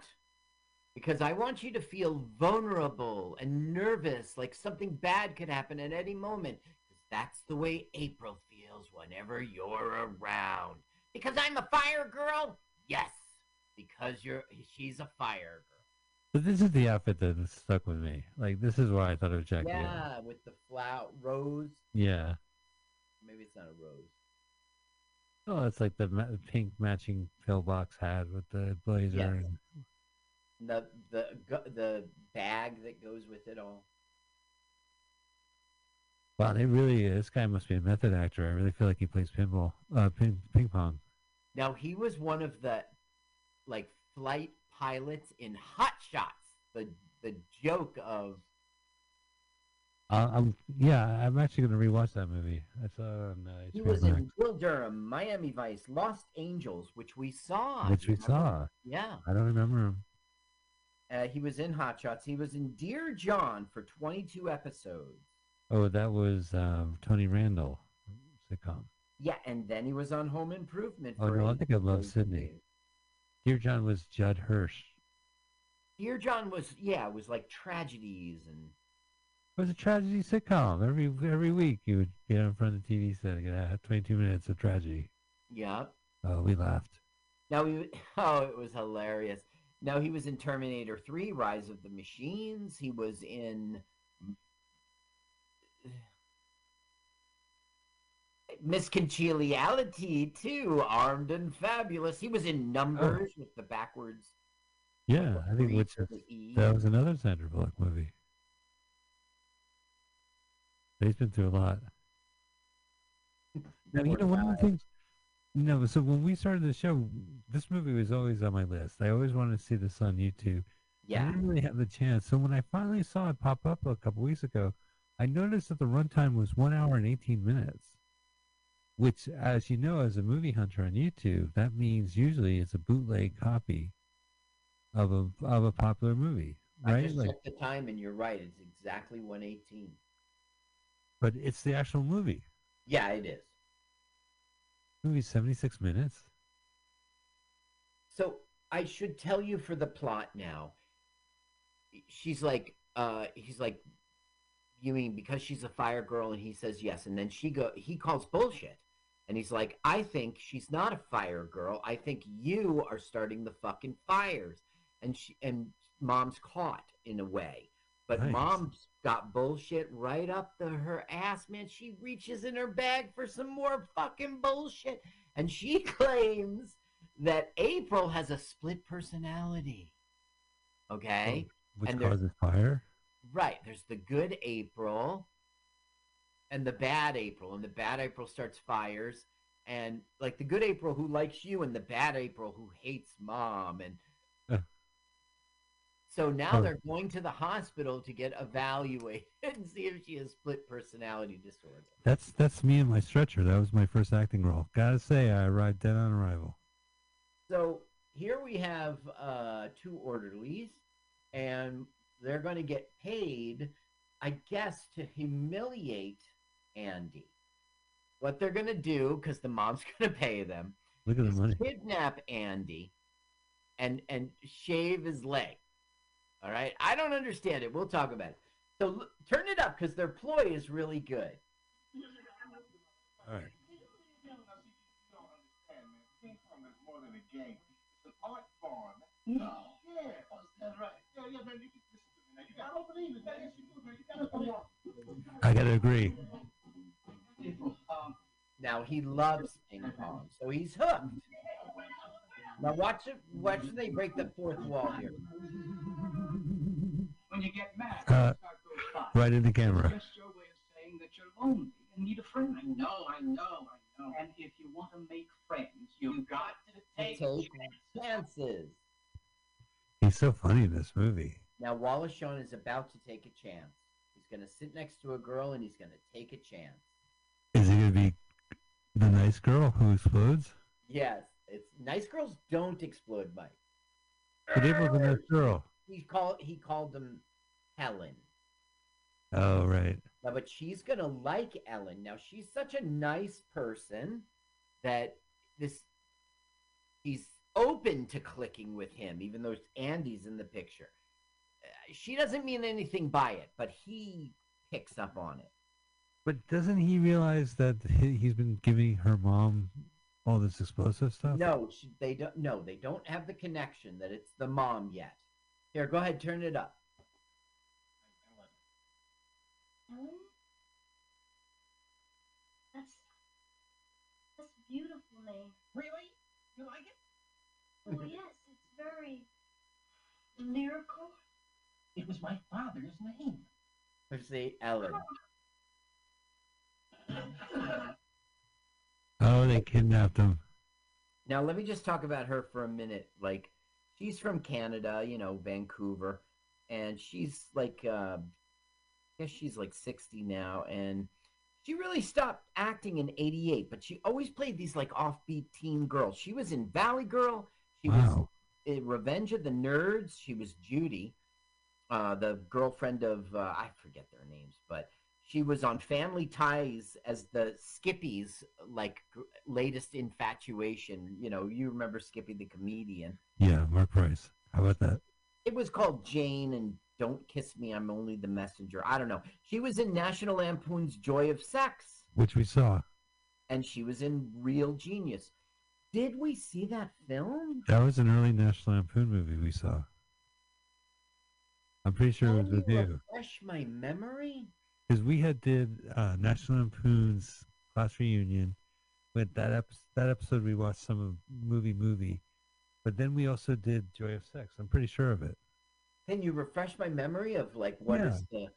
Because I want you to feel vulnerable and nervous, like something bad could happen at any moment. 'Cause that's the way April feels whenever you're around. Because I'm a fire girl? Yes. Because you're she's a fire girl. but this is the outfit that stuck with me. Like this is why I thought it was Jackie. Yeah, with the flower rose. Yeah. Maybe it's not a rose. Oh, it's like the ma- pink matching pillbox hat with the blazer. Yes. and- The the the bag that goes with it all. Wow, they really. This guy must be a method actor. I really feel like he plays pinball, uh, ping, ping pong. Now he was one of the like flight pilots in Hot Shots. The the joke of Uh, I'm yeah. I'm actually gonna rewatch that movie. I saw it on uh, he was Max, in Bull Durham, Miami Vice, Lost Angels, which we saw. which we remember? saw. Yeah, I don't remember him. Uh, he was in Hot Shots. He was in Dear John for 22 episodes. Oh, that was um, Tony Randall sitcom. Yeah, and then he was on Home Improvement. Oh, no, I think I love. Sidney. Dear John was Judd Hirsch. Dear John was yeah, it was like tragedies and It was a tragedy sitcom. Every every week you would get in front of the TV set and get uh, 22 minutes of tragedy. yeah. Oh, we laughed. Now we (laughs) oh, it was hilarious. Now he was in Terminator 3 Rise of the Machines. He was in (sighs) Miss Congeniality too, Armed and Fabulous. He was in Numbers oh. with the backwards. Yeah, I think which E. that was another Sandra Bullock movie. He's been through a lot. (laughs) Now, you know, one of the things, know, so when we started the show, this movie was always on my list. I always wanted to see this on YouTube. Yeah. I didn't really have the chance. So when I finally saw it pop up a couple weeks ago, I noticed that the runtime was one hour and 18 minutes. Which, as you know, as a movie hunter on YouTube, that means usually it's a bootleg copy of a of a popular movie, I right? just Like, checked the time and you're right. It's exactly 118. but it's the actual movie. Yeah, it is. Movie's 76 minutes. So I should tell you for the plot now. She's like, uh, he's like, you mean because she's a fire girl? And he says yes. And then she go, he calls bullshit. And he's like, I think she's not a fire girl. I think you are starting the fucking fires. And she and mom's caught in a way. But Nice. mom's got bullshit right up the her ass, man. She reaches in her bag for some more fucking bullshit. And she (laughs) claims that April has a split personality. Okay? Oh, which And causes fire. Right. There's the good April and the bad April. And the bad April starts fires. And like the good April who likes you and the bad April who hates mom. And. So now they're going to the hospital to get evaluated (laughs) and see if she has split personality disorder. That's that's me and my stretcher. That was my first acting role. Gotta say, I arrived dead on arrival. So here we have uh, two orderlies, and they're going to get paid, I guess, to humiliate Andy. What they're going to do, because the mom's (laughs) going to pay them, Look at the money. kidnap Andy and and shave his leg. All right, I don't understand it. We'll talk about it. So l- turn it up because their ploy is really good. All right. more than a game. It's an art form. Yeah, that's right. Yeah, yeah, man, you can listen to me now. You got, I don't believe it, man. Yes, you do, man. You gotta come on. I gotta agree. Um, Now he loves ping pong, so he's hooked. Now watch it. Watch they break the fourth wall here. When you get mad, Uh, you start those. Right in the camera. Just your way of saying that you're lonely and need a friend. I know, I know, I And if you want to make friends, you've got to take, Take chances. chances. He's so funny in this movie. Now Wallace Shawn is about to take a chance. He's gonna sit next to a girl and he's gonna take a chance. Is he gonna be the nice girl who explodes? Yes, it's nice girls don't explode, Mike. But April's a nice girl. He called he called them Helen. Oh right. Now, but she's gonna like Ellen. Now she's such a nice person that this he's open to clicking with him, even though Andy's in the picture. Uh, She doesn't mean anything by it, but he picks up on it. But doesn't he realize that he, he's been giving her mom all this explosive stuff? No, she, they don't. No, they don't have the connection that it's the mom yet. Here, go ahead, turn it up. Ellen? That's that's a beautiful name. Really? You like it? Oh (laughs) yes, it's very lyrical. It was my father's name. Let's see, Ellen. Oh, they kidnapped him. Now, let me just talk about her for a minute. Like, she's from Canada, you know, Vancouver, and she's like, uh, I guess she's like 60 now, and she really stopped acting in 88, but she always played these like offbeat teen girls. She was in Valley Girl, she was Wow. in Revenge of the Nerds, she was Judy, uh, the girlfriend of, uh, I forget their names, but she was on Family Ties as the Skippy's like gr- latest infatuation. You know, you remember Skippy the comedian. Yeah, Mark Price. How about that? It was called Jane and Don't Kiss Me, I'm Only the Messenger. I don't know. She was in National Lampoon's Joy of Sex, Which we saw. and she was in Real Genius. Did we see that film? That was an early National Lampoon movie we saw. I'm pretty sure it was with you you. refresh my memory? Because we had did uh, National Lampoon's class reunion. With that ep- that episode, we watched some of movie movie, but then we also did Joy of Sex. I'm pretty sure of it. Can you refresh my memory of like what is the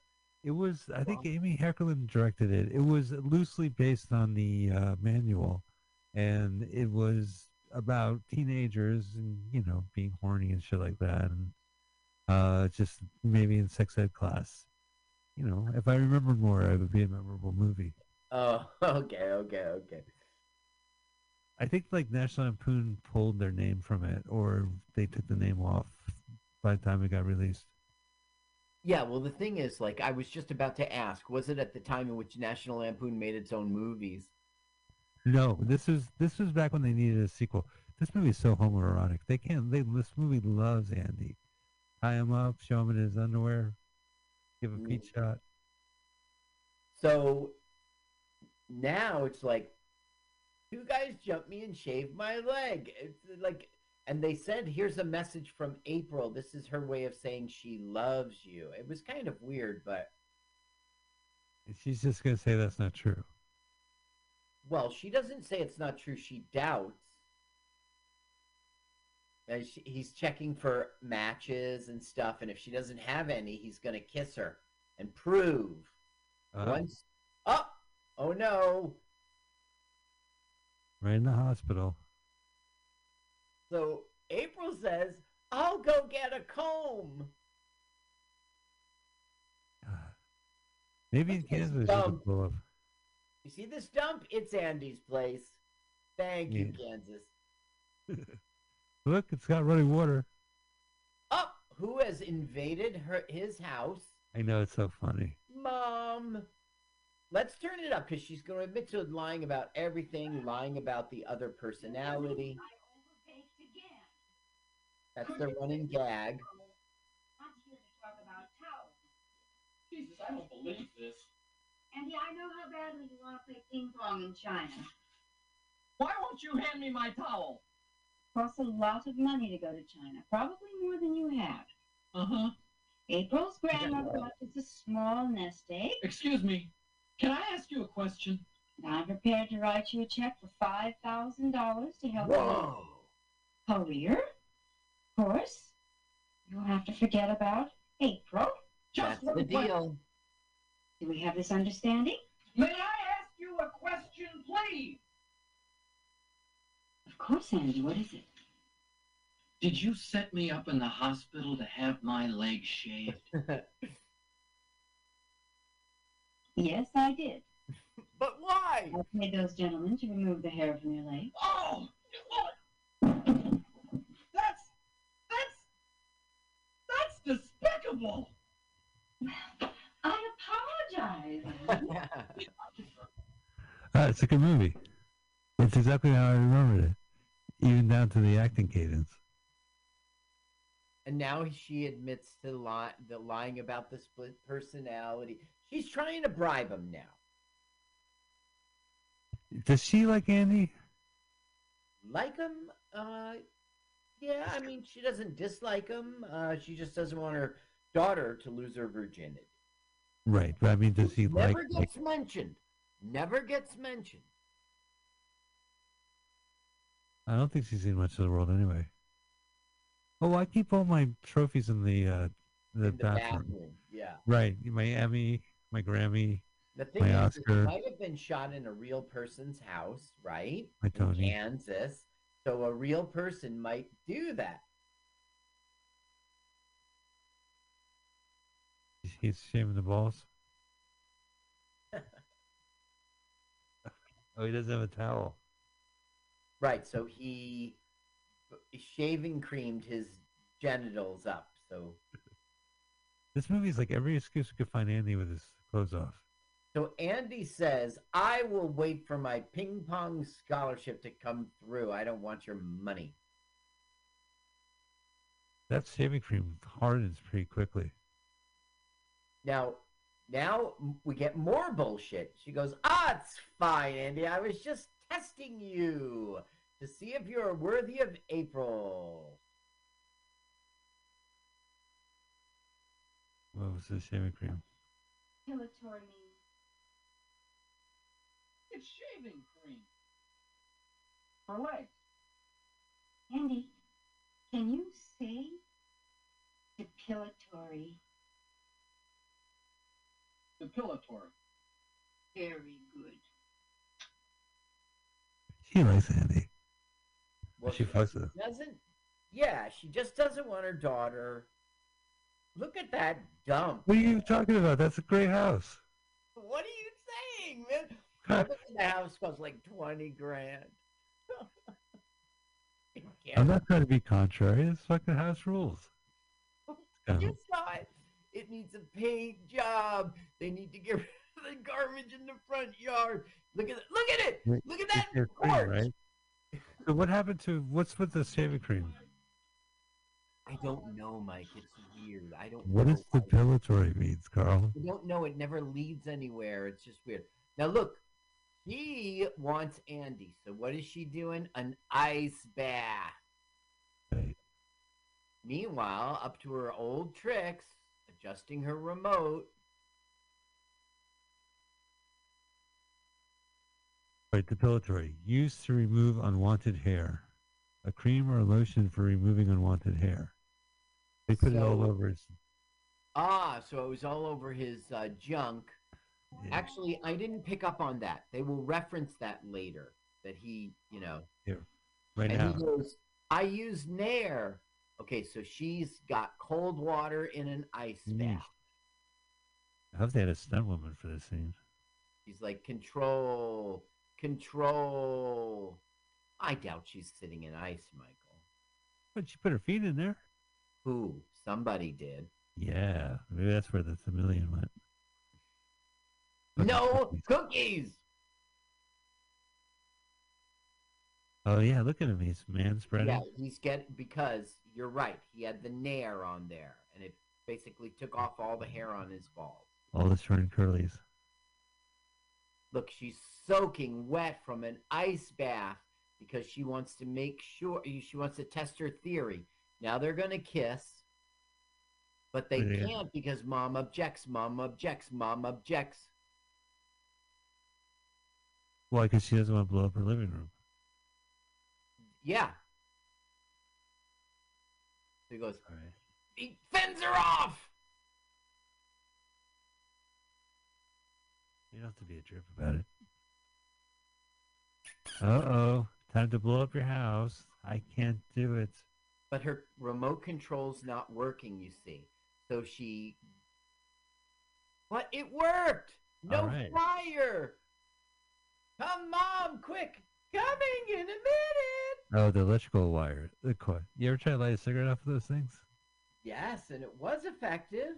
It was, I think, Amy Heckerling directed it. It was loosely based on the uh, manual, and it was about teenagers and you know being horny and shit like that, and uh, just maybe in sex ed class. You know, if I remembered more, it would be a memorable movie. Oh, (laughs) okay, okay, okay. I think like National Lampoon pulled their name from it, or they took the name off by the time it got released. Yeah, well, the thing is, like, I was just about to ask, was it at the time in which National Lampoon made its own movies? No, this is this was back when they needed a sequel. This movie is so homoerotic. They can't. They this movie loves Andy. Tie him up, show him in his underwear, give him a feet shot. So now it's like, two guys jumped me and shaved my leg. It's like, and they said, here's a message from April. This is her way of saying she loves you. It was kind of weird, but, she's just gonna say that's not true. well, she doesn't say it's not true. She doubts. And she, he's checking for matches and stuff, and if she doesn't have any, he's going to kiss her and prove Uh, once. Oh, oh no! right in the hospital. So April says, "I'll go get a comb." Uh, maybe That's just Kansas you dumb. could pull up. You see this dump? It's Andy's place. Thank you, Kansas. (laughs) Look, it's got running water. Oh, who has invaded her his house? I know it's so funny. Mom. Let's turn it up because she's going to admit to lying about everything, lying about the other personality. I overbaked. That's the running gag. I'm here to talk about towels. Jesus, I don't believe this. Andy, I know how badly you want to play ping pong in China. Why won't you hand me my towel? Costs a lot of money to go to China, probably more than you have. Uh huh. April's grandmother left us a small nest egg, Excuse me. Can I ask you a question? and I'm prepared to write you a check for five thousand dollars to help you Whoa. career. Of course, you'll have to forget about April. Just That's the deal. Do we have this understanding? May I ask you a question, please? Of course, Andy. What is it? Did you set me up in the hospital to have my leg shaved? (laughs) Yes, I did. but why? I paid those gentlemen to remove the hair from your leg. Oh! That's that's that's despicable. I apologize. (laughs) Uh, it's a good movie. It's exactly how I remembered it, even down to the acting cadence. and now she admits to li- the lying about the split personality. She's trying to bribe him now. Does she like Andy? Like him? Uh, yeah. I mean, she doesn't dislike him. Uh, she just doesn't want her daughter to lose her virginity. Right, but I mean, does he like? Never like gets mentioned. Never gets mentioned. I don't think she's seen much of the world anyway. Oh, I keep all my trophies in the uh, the, in the bathroom. bathroom. Yeah. Right, my Emmy, my Grammy, The thing My is, it Oscar. might have been shot in a real person's house, right? my In Tony. Kansas. So a real person might do that. He's shaving the balls. (laughs) oh, he doesn't have a towel. Right. So he shaving creamed his genitals up. So (laughs) This movie's like every excuse we could find Andy with his clothes off. so Andy says, "I will wait for my ping pong scholarship to come through. I don't want your money." That shaving cream hardens pretty quickly. Now, now we get more bullshit. She goes, "Ah, it's fine, Andy. I was just testing you to see if you're worthy of April." What was the shaving cream? Pillatory means It's shaving cream. For legs. Andy, can you say depilatory? Depilatory. Very good. She likes Andy. Well, she fucks with doesn't. Yeah, she just doesn't want her daughter. Look at that dump. What are you talking about? That's a great house. What are you saying, man? I bet the house costs like twenty grand. (laughs) I'm can't- not trying to be contrary. This fucking house rules. Yeah. (laughs) You saw it. It needs a paint job. They need to get (laughs) rid of the garbage in the front yard. Look at it. Look at it. Look at that your cream, porch. right? So what happened to what's with the shaving cream? I don't know, Mike. It's weird. I don't. What know. does depilatory means, Carl? I don't know. It never leads anywhere. It's just weird. Now look, he wants Andy. So what is she doing? An ice bath. Right. Meanwhile, up to her old tricks, adjusting her remote. Right, depilatory. Used to remove unwanted hair. A cream or a lotion for removing unwanted hair. They put it all over his. Ah, so it was all over his uh, junk. yeah, Actually, I didn't pick up on that. They will reference that later. That he, you know, Here. right and now. he goes, "I use Nair." Okay, so she's got cold water in an ice Mm. bath. I hope they had a stunt woman for this scene. She's like, "Control, control." I doubt she's sitting in ice, Michael. But she put her feet in there. Who? Somebody did. Yeah, maybe that's where the chameleon went. No (laughs) cookies. cookies. Oh yeah, look at him. He's man spreading. Yeah, he's get because you're right. He had the Nair on there, and it basically took off all the hair on his balls. All the short and curlies. Look, she's soaking wet from an ice bath because she wants to make sure she wants to test her theory. Now they're gonna kiss, but they Yeah. can't because mom objects. Mom objects. Mom objects. Why? Because she doesn't want to blow up her living room. Yeah. So he goes. All right. He fends her off. You don't have to be a drip about it. Uh oh. time to blow up your house. I can't do it. But her remote control's not working, you see. So she. What? It worked! No right. fire! Come, Mom, quick! Coming in a minute! Oh, the electrical wire. The coil. You ever try to light a cigarette off of those things? Yes, and it was effective.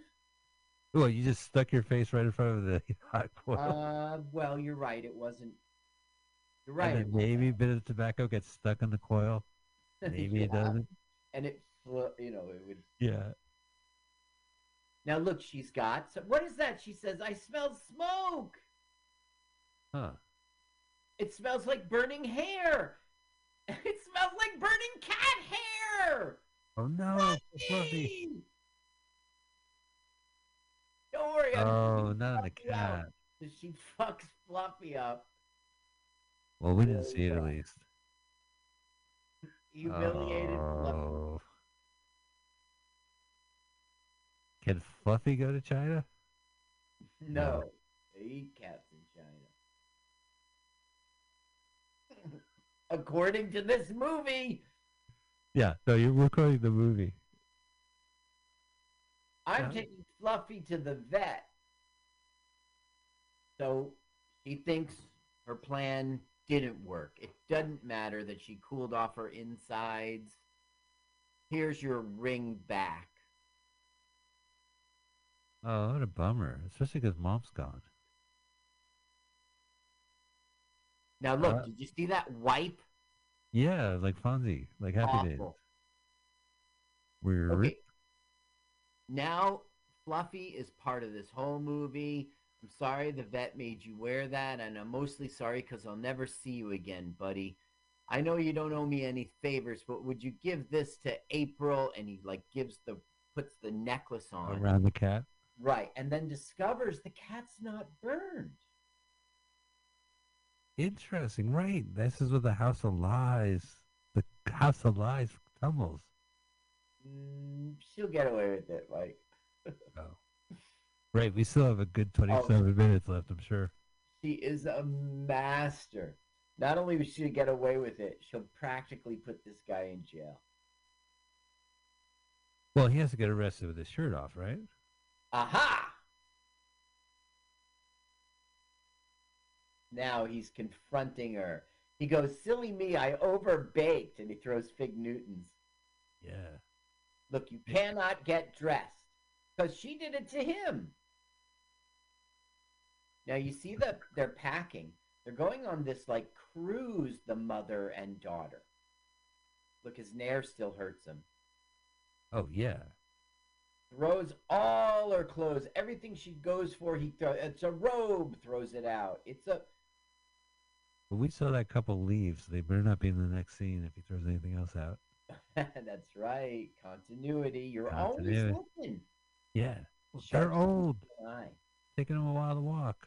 Well, you just stuck your face right in front of the (laughs) hot coil. Uh, well, you're right. It wasn't. You're right. and maybe a bit of tobacco gets stuck in the coil. (laughs) Maybe it doesn't. And it, you know, it would. Yeah. Now look, she's got. So what is that? She says, "I smell smoke. Huh. It smells like burning hair. (laughs) It smells like burning cat hair." Oh no, Fluffy. Fluffy! Don't worry. I'm Oh, not on the cat. She fucks Fluffy up, Well, we didn't see it at least. humiliated Fluffy. Oh. Can Fluffy go to China? No, they eat cats in China. According to this movie, Yeah, no, you're we're the movie. I'm Yeah. taking Fluffy to the vet. So she thinks her plan didn't work. It doesn't matter that she cooled off her insides. Here's your ring back. Oh, what a bummer. Especially because mom's gone. Now look, Uh, did you see that wipe? Yeah, like Fonzie, like Happy Days. Awful. We're Okay. Now Fluffy is part of this whole movie. I'm sorry the vet made you wear that, and I'm mostly sorry because I'll never see you again, buddy. I know you don't owe me any favors, but would you give this to April? And he like gives the puts the necklace on. around the cat. Right, and then discovers the cat's not burned. Interesting, right? This is where the House of Lies, the House of Lies tumbles. Mm, she'll get away with it, like (laughs) Oh. Right, we still have a good 27 minutes left, I'm sure. she is a master. Not only will she get away with it, she'll practically put this guy in jail. Well, he has to get arrested with his shirt off, right? Aha! Now he's confronting her. He goes, Silly me, I overbaked. And he throws Fig Newtons. Yeah. Look, you cannot get dressed. Because she did it to him. Now you see that they're packing. They're going on this like cruise, the mother and daughter. Look, his nair still hurts him. Oh, yeah. throws all her clothes, everything she goes for. He throws. It's a robe, throws it out. It's a. But we saw that couple leave, so they better not be in the next scene if he throws anything else out. (laughs) That's right, continuity. You're Continuity. always looking. Yeah. They're old. eye. Taking them a while to walk.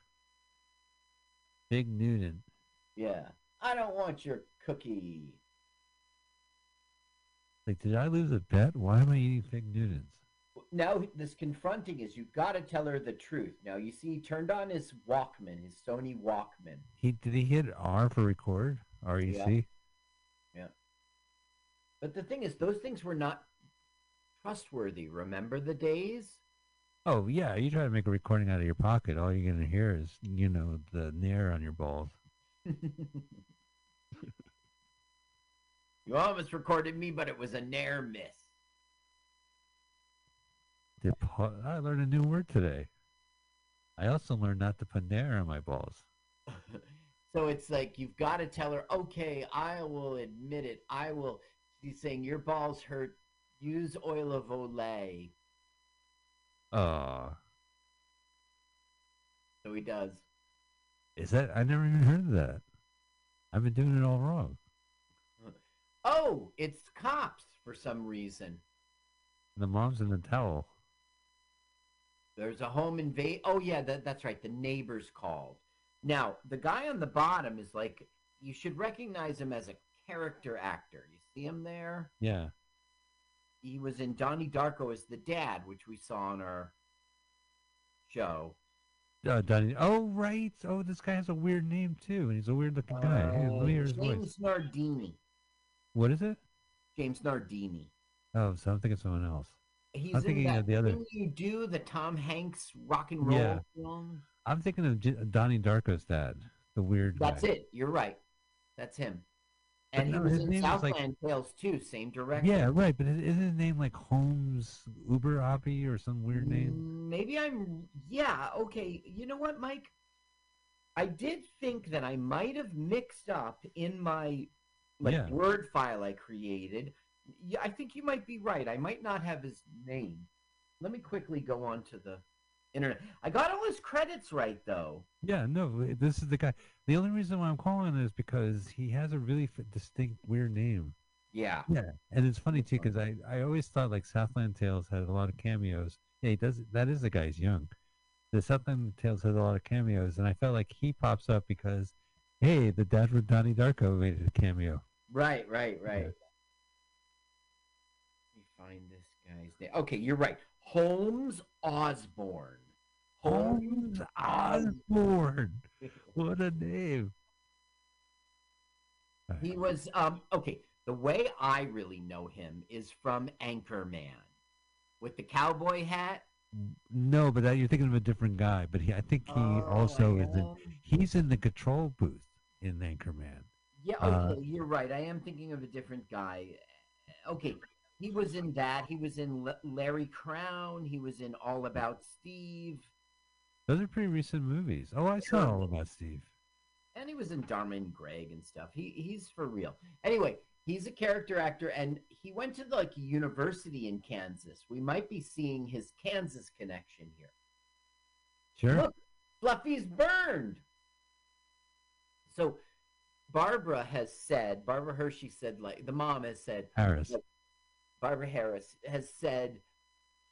Big Noonan. Yeah, I don't want your cookie. Like, did I lose a bet? Why am I eating Fig Newtons? Now this confronting is you've got to tell her the truth. Now you see, he turned on his Walkman, his Sony Walkman. He did he hit R for record? R E C. Yeah. But the thing is, those things were not trustworthy. Remember the days? Oh yeah, you try to make a recording out of your pocket. All you're gonna hear is you know the nair on your balls. (laughs) you almost recorded me, but it was a nair miss. Pa- I learned a new word today. I also learned not to put nair on my balls. (laughs) so it's like you've got to tell her, okay, I will admit it. I will. He's saying your balls hurt. Use oil of Olay. Oh, So he does. is that? I never even heard of that. I've been doing it all wrong. (laughs) Oh, it's cops for some reason. The mom's in the towel. There's a home invade. Oh yeah, that, that's right. The neighbors called. Now the guy on the bottom is like you should recognize him as a character actor. You see him there? Yeah. He was in Donnie Darko as the dad, which we saw on our show. Uh, Donnie. Oh, right. Oh, this guy has a weird name too, and he's a weird looking guy. Hey, let me hear his voice. Uh, Nardini. What is it? James Nardini. Oh, so I'm thinking someone else. He's I'm in thinking that of the other- You do the Tom Hanks rock and roll Yeah. film. I'm thinking of J- Donnie Darko's dad, the weird That's guy. it. You're right. That's him. But And he no, was in is like- Southland Tales too. Same director. Yeah, right. But is isn't his name like Holmes Uber Oppie or some weird name? Mm, Maybe I'm. Yeah. Okay. You know what, Mike? I did think that I might have mixed up in my like Yeah. word file I created. Yeah, I think you might be right. I might not have his name. Let me quickly go on to the internet. I got all his credits right though. Yeah, no, this is the guy. The only reason why I'm calling is because he has a really f- distinct weird name. Yeah. Yeah, and it's funny too because I, I always thought like Southland Tales had a lot of cameos. Yeah, he does. That is the guy's young. The Southland Tales has a lot of cameos, and I felt like he pops up because, hey, the dad for Donnie Darko made a cameo. Right, right, right. Me find this guy's name. Okay, you're right. Holmes Osborne. Holmes Osborne. What a name. He was um okay. The way I really know him is from Anchorman, with the cowboy hat. No, but that, you're thinking of a different guy. But he, I think he also is in. He's in the control booth in Anchorman. Yeah, Uh, okay, you're right. I am thinking of a different guy. Okay, he was in that. He was in L- Larry Crowne. He was in All About Steve, Those are pretty recent movies. Oh, I saw all about Steve. and he was in Dharma and Greg and stuff. He he's for real. Anyway, he's a character actor, and he went to like a university in Kansas. We might be seeing his Kansas connection here. Sure. Look, Fluffy's burned. So Barbara has said, Barbara Hershey said, like the mom has said, Harris. Barbara Harris has said,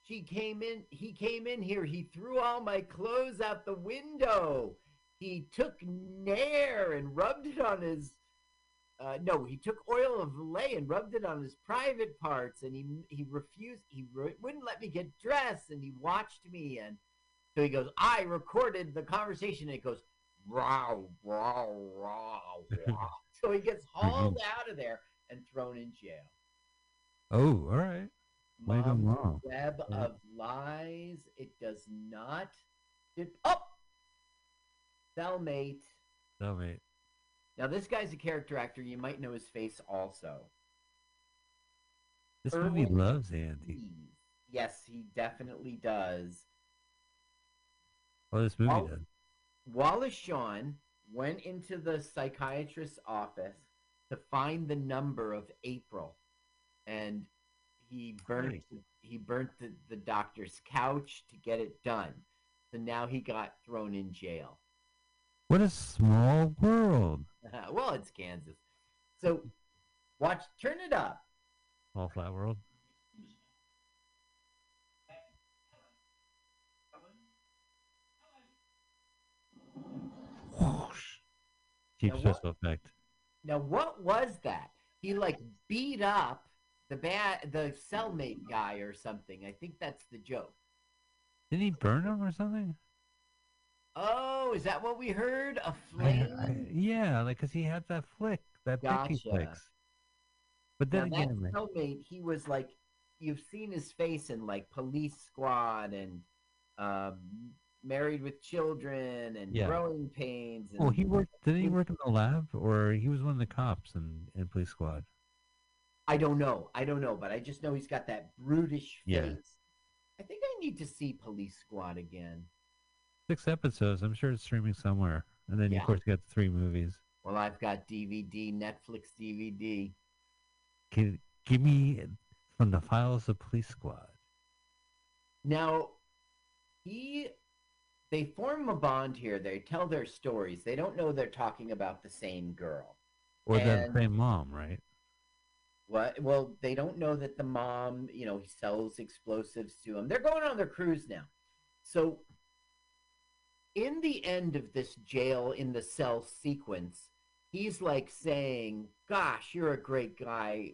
she came in, he came in here, he threw all my clothes out the window. He took Nair and rubbed it on his, uh, no, he took oil of Lay and rubbed it on his private parts, and he he refused, he re- wouldn't let me get dressed, and he watched me, and so he goes, I recorded the conversation, and it goes, wow, wow, wow, wow. (laughs) so he gets hauled out of there and thrown in jail. Oh, all right. Mom's wrong. web Yeah. of lies. It does not. It, oh, cellmate. No, mate. Now this guy's a character actor. You might know his face also. This movie loves Andy. Yes, he definitely does. Oh, this movie Wal- does. Wallace Shawn went into the psychiatrist's office to find the number of April, and he burnt Nice. he burnt the, the doctor's couch to get it done. So now he got thrown in jail. What a small world. (laughs) well, it's Kansas. So watch, turn it up. Small flat world. Whoosh. Cheap Now special effect. Now, what was that? He like beat up the bad the cellmate guy or something. I think that's the joke. Didn't he burn him or something? Oh, is that what we heard? A flame? I- yeah, like because he had that flick, that Gotcha. flicks. But then that again, man, cellmate, he was like, you've seen his face in like Police Squad and um, Married with Children and Yeah. Growing Pains. And well, he worked. Didn't he he- work in the lab, or he was one of the cops in in Police Squad? I don't know. I don't know, but I just know he's got that brutish face. Yeah. I think I need to see Police Squad again. Six episodes. I'm sure it's streaming somewhere. And then Yeah. of course you got the three movies. Well, I've got DVD, Netflix DVD. Give, give me from the files of Police Squad. Now, he, they form a bond here. They tell their stories. They don't know they're talking about the same girl. Or the same mom, right? What? Well, they don't know that the mom, you know, he sells explosives to him. They're going on their cruise now. So, in the end of this jail in the cell sequence, he's like saying, Gosh, you're a great guy.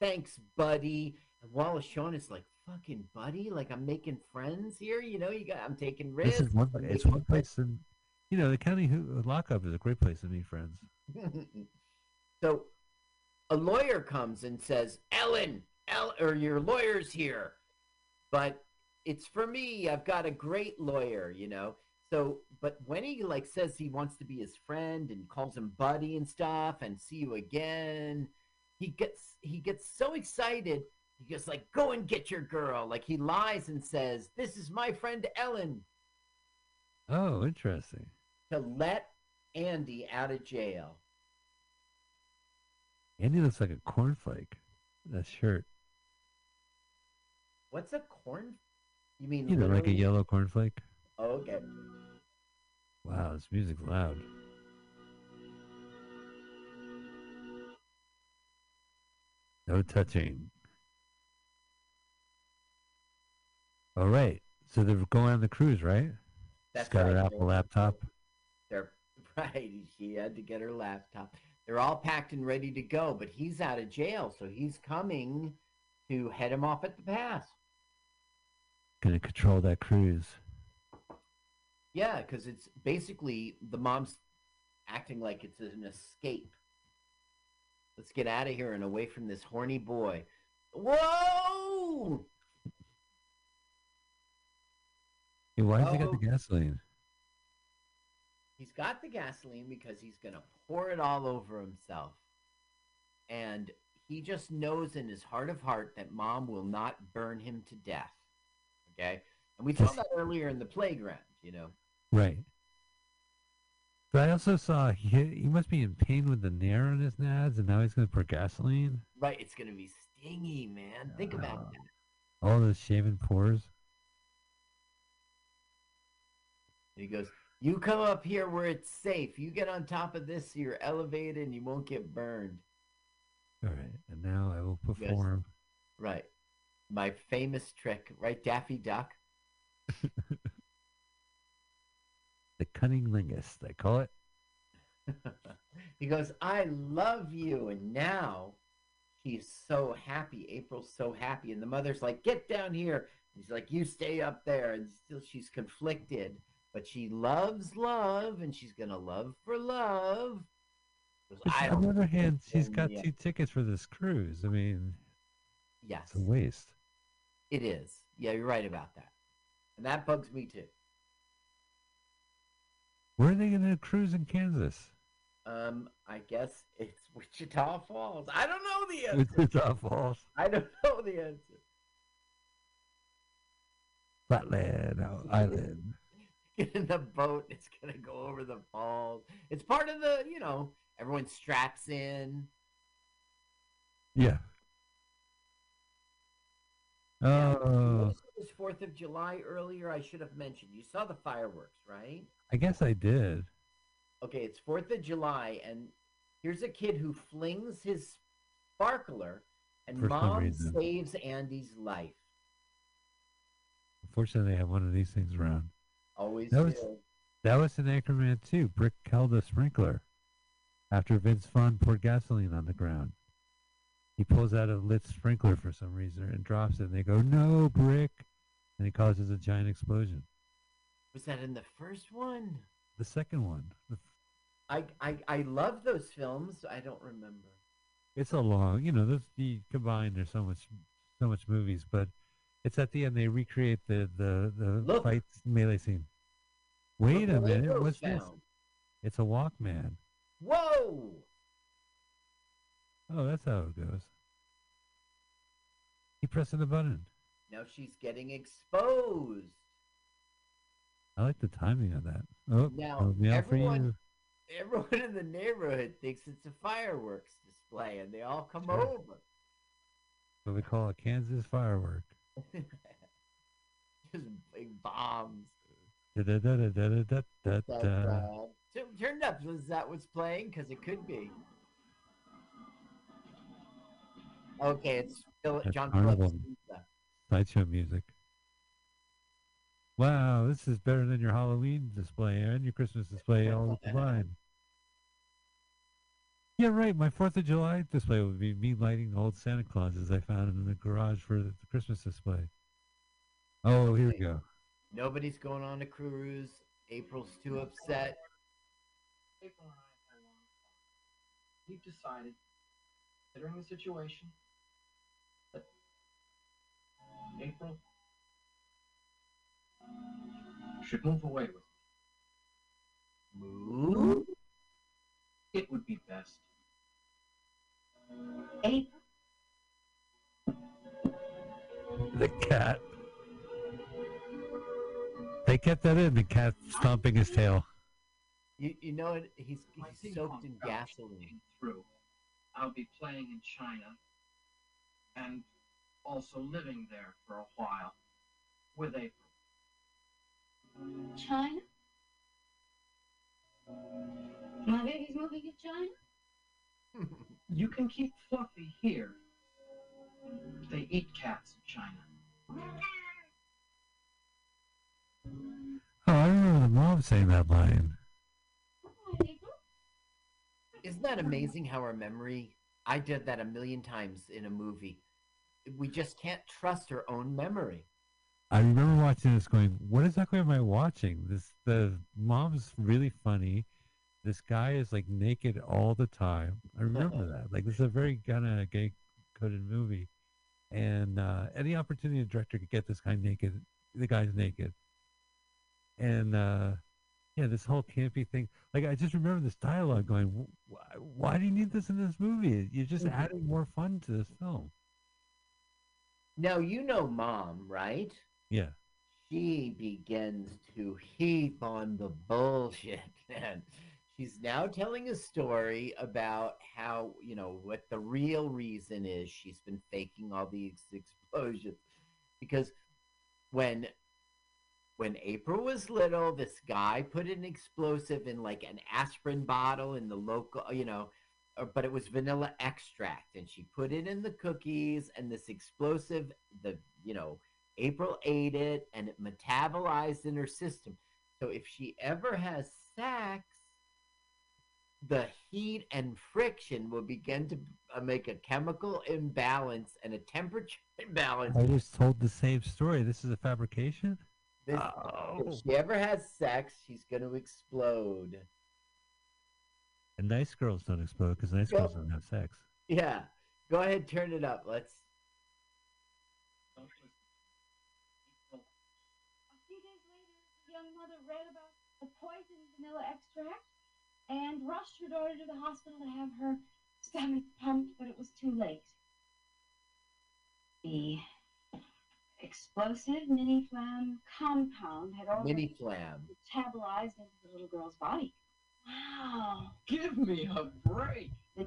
Thanks, buddy. And Wallace Shawn is like, fucking buddy. Like I'm making friends here. You know, you got I'm taking risks. This is one. I'm It's one place, in you know, the county who, lockup is a great place to meet friends. (laughs) so a lawyer comes and says, Ellen, El- or your lawyer's here. But it's for me. I've got a great lawyer, you know. So, but when he like says he wants to be his friend and calls him buddy and stuff and see you again, he gets he gets so excited. He goes like, "Go and get your girl." Like he lies and says, "This is my friend Ellen." Oh, interesting. To let Andy out of jail. Andy looks like a cornflake. That shirt. What's a corn? You mean You know, like a yellow cornflake. Oh, okay. Wow, this music's loud. No touching. All right. So they're going on the cruise, right? That's She's got her. Apple laptop. They're (laughs) right. She had to get her laptop. They're all packed and ready to go, but he's out of jail, so he's coming to head him off at the pass. Gonna control that cruise. Yeah, because it's basically the mom's acting like it's an escape. Let's get out of here and away from this horny boy. Whoa! Hey, why has he got Oh. the gasoline? He's got the gasoline because he's going to pour it all over himself. And he just knows in his heart of heart that mom will not burn him to death. Okay? And we saw that earlier in the playground, you know. Right. But I also saw he he must be in pain with the nair on his nads, and now he's gonna pour gasoline. Right, it's going to be stingy, man. Think about ah. that. All those shaven pores. And he goes, You come up here where it's safe. You get on top of this, so you're elevated and you won't get burned. All right, and now I will Yes. perform. Right. My famous trick, right, Daffy Duck? (laughs) The cunning lingus, they call it. (laughs) he goes, I love you. And now she's so happy. April's so happy. And the mother's like, Get down here. He's like, You stay up there. And still she's conflicted. But she loves love and she's going to love for love. On the other hand, she's got yet." two tickets for this cruise. I mean, Yes, it's a waste. it is. Yeah, you're right about that. And that bugs me too. Where are they going to cruise in Kansas? Um, I guess it's (laughs) Wichita Falls. I don't know the answer. Wichita Falls, I don't (laughs) know the answer. Flatland oh, Island. Get (laughs) in the boat. It's gonna go over the falls. It's part of the, you know, everyone straps in. Yeah. Oh, also was Fourth of July earlier. I should have mentioned. You saw the fireworks, right? I guess I did. Okay, it's Fourth of July, and here's a kid who flings his sparkler, and For mom saves Andy's life. Unfortunately, I have one of these things around. Always That was-. That was in Anchorman 2. Brick held a sprinkler after Vince Vaughn poured gasoline on the ground. He pulls out a lit sprinkler for some reason and drops it, and they go, No, Brick! And it causes a giant explosion. Was that in the first one? The second one. the f- I, I I love those films. I don't remember. It's a long, you know, those you combine. There's so much, so much movies, but it's at the end they recreate the the the Look. fight melee scene. Wait Look a minute, what's this? It's a Walkman. Whoa! Oh, that's how it goes. He pressing the button. Now she's getting exposed. I like the timing of that. Oh, Now, everyone-. Everyone in the neighborhood thinks it's a fireworks display, and they all come Sure. over. What we call a Kansas firework. (laughs) Just big bombs. Da-da-da-da-da-da-da-da. That, uh, so turned up. Was that what's playing? Because it could be. Okay, it's Phil- That's John. Phillips. Sideshow music. Wow, this is better than your Halloween display and your Christmas display all combined. (laughs) Yeah, right. My Fourth of July display would be me lighting the old Santa Clauses I found in the garage for the Christmas display. Oh, here we go. Nobody's going on a cruise. April's too upset. April and I have a long talk. We've decided, considering the situation, that April should move away with me. Move? It would be best. April, The cat. They kept that in. The cat stomping his tail. You, you know it. He's, he's soaked in gasoline. Through. I'll be playing in China and also living there for a while with April. China? My baby's moving to China? (laughs) You can keep Fluffy here. They eat cats in China. Oh, I remember the mom saying that line. All right, April. Isn't that amazing how our memory? I did that a million times in a movie. We just can't trust our own memory. I remember watching this going, what exactly am I watching? This the mom's really funny. This guy is like naked all the time. I remember that. Like this is a very kind of gay coded movie. And uh, any opportunity the director could get this guy naked, the guy's naked. And uh, yeah, this whole campy thing. Like I just remember this dialogue going, why, why do you need this in this movie? You're just Mhm. adding more fun to this film. Now you know mom, right? Yeah. She begins to heap on the bullshit, (laughs) man. She's now telling a story about how, you know, what the real reason is she's been faking all these (laughs) explosions. Because when when April was little, this guy put an explosive in like an aspirin bottle in the local, you know, uh, but it was vanilla extract and she put it in the cookies and this explosive the you know april ate it and it metabolized in her system so if she ever has sex the heat and friction will begin to uh, make a chemical imbalance and a temperature (laughs) imbalance I was told the same story. This is a fabrication? This- Oh. if she ever has sex she's going to explode And nice girls don't explode because nice Well- girls don't have sex. yeah go ahead turn it up let's A few days later, the young mother read about the poisoned vanilla extract and rushed her daughter to the hospital to have her stomach pumped, but it was too late. The explosive mini flam compound had already mini flam metabolized into the little girl's body. Wow. give me a break. (laughs)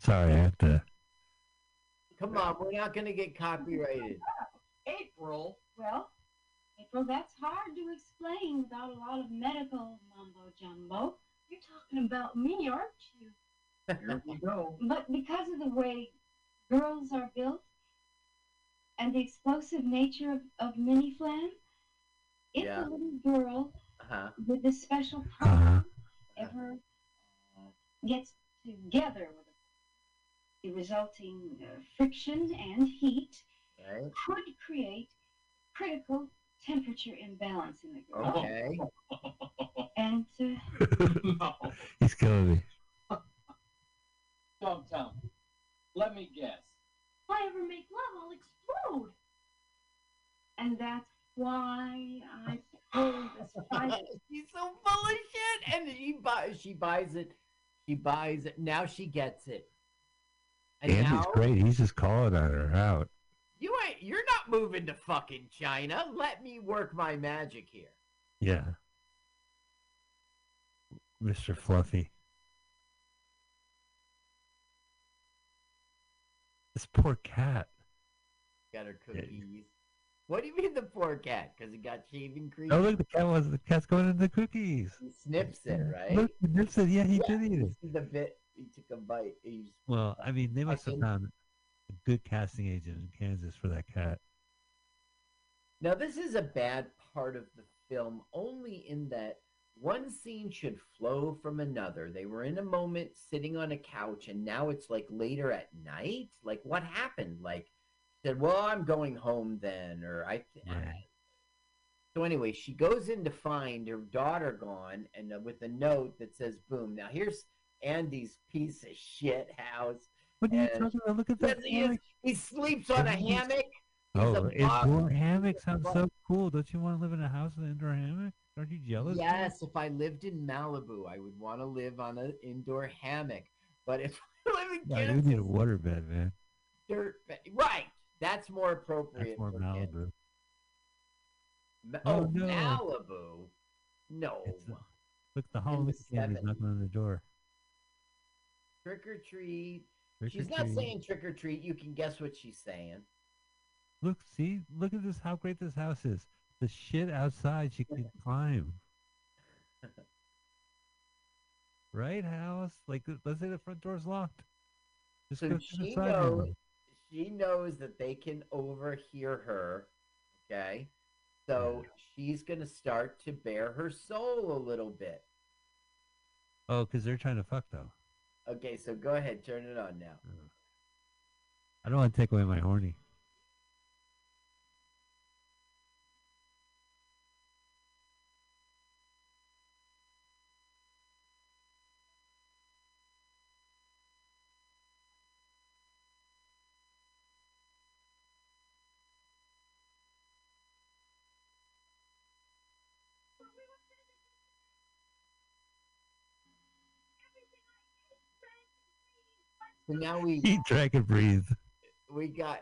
Sorry, I have to. come on we're not going to get copyrighted April, Well, April, that's hard to explain without a lot of medical mumbo jumbo. You're talking about me, aren't you? here we go. But because of the way girls are built and the explosive nature of, of mini flam, if Yeah. a little girl uh-huh with a special Uh-huh. problem ever uh, gets together with the resulting uh, friction and heat right could create critical temperature imbalance in the girl. okay (laughs) And uh, (laughs) no. He's killing me. Don't tell me. Let me guess. if I ever make love, I'll explode. And that's why I (laughs) pulled this fight. She's so full of shit, and she buys she buys it. She buys it. Now she gets it. And Andy's now great. He's just calling on her out. You ain't. You're not moving to fucking China. Let me work my magic here. Yeah. Mr. Fluffy. This poor cat. Got her Yeah. cookies. What do you mean the poor cat? Because he got shaving cream. Oh, look, the cat was the cat's going into the cookies. He snips it, right? Look, he nips it. Yeah, he Yeah. did eat it. The bit. He took a bite. He's Well, I mean, they I must have think- found a good casting agent in Kansas for that cat. Now, this is a bad part of the film only in that one scene should flow from another. They were in a moment sitting on a couch, and now it's like later at night. Like, what happened? Like, said, "Well, I'm going home then," or I. Right. So anyway, she goes in to find her daughter gone, and uh, with a note that says, "Boom." Now here's Andy's piece of shit house. What are you talking about? Look at that. He, is- he sleeps on a hammock. Oh, indoor hammock sounds so cool. Don't you want to live in a house with an indoor hammock? Aren't you jealous? Yes, if I lived in Malibu, I would want to live on an indoor hammock. But if (laughs) I live in Kansas, need a water bed, man. dirt, right? That's more appropriate. That's more for Malibu. Ma- Oh, oh, no. Malibu. No. Uh, Look, the Halloween candy's 70s. knocking on the door. Trick or treat. Trick she's not treat. saying trick or treat. You can guess what she's saying. Look, see, look at this. How great this house is. The shit outside she can (laughs) climb. Right, house? Like, uh, let's say the front door's locked. Just So go through the she knows she knows that they can overhear her. Okay. So she's gonna start to bare her soul a little bit. Oh, because they're trying to fuck though. Okay, so go ahead, turn it on now. I don't want to take away my horny. So now we (laughs) Eat, drink, and breathe. we got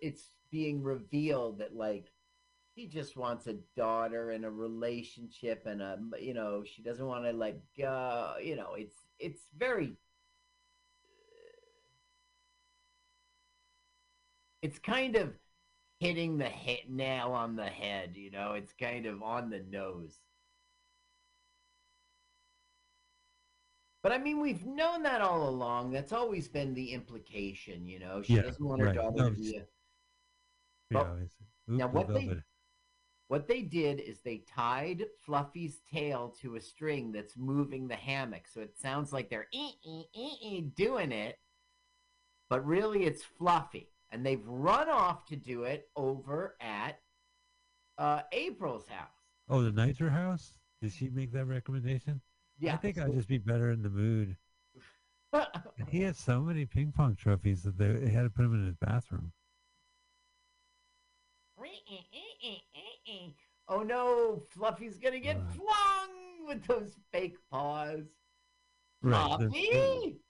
it's being revealed that like she just wants a daughter and a relationship and a you know she doesn't want to like uh you know it's it's very it's kind of hitting the hit nail on the head you know it's kind of on the nose but i mean we've known that all along that's always been the implication you know she Yeah, doesn't want her right. daughter No, to be a Yeah, now what they- velvet. What they did is they tied Fluffy's tail to a string that's moving the hammock. So it sounds like they're ee, ee, ee, doing it, but really it's Fluffy. And they've run off to do it over at uh, April's house. Oh, the Nicer house? Did she make that recommendation? Yeah. I think I'd just be better in the mood. (laughs) He had so many ping pong trophies that they, they had to put him in his bathroom. (laughs) oh no, Fluffy's gonna get Right. flung with those fake paws. Right. Fluffy!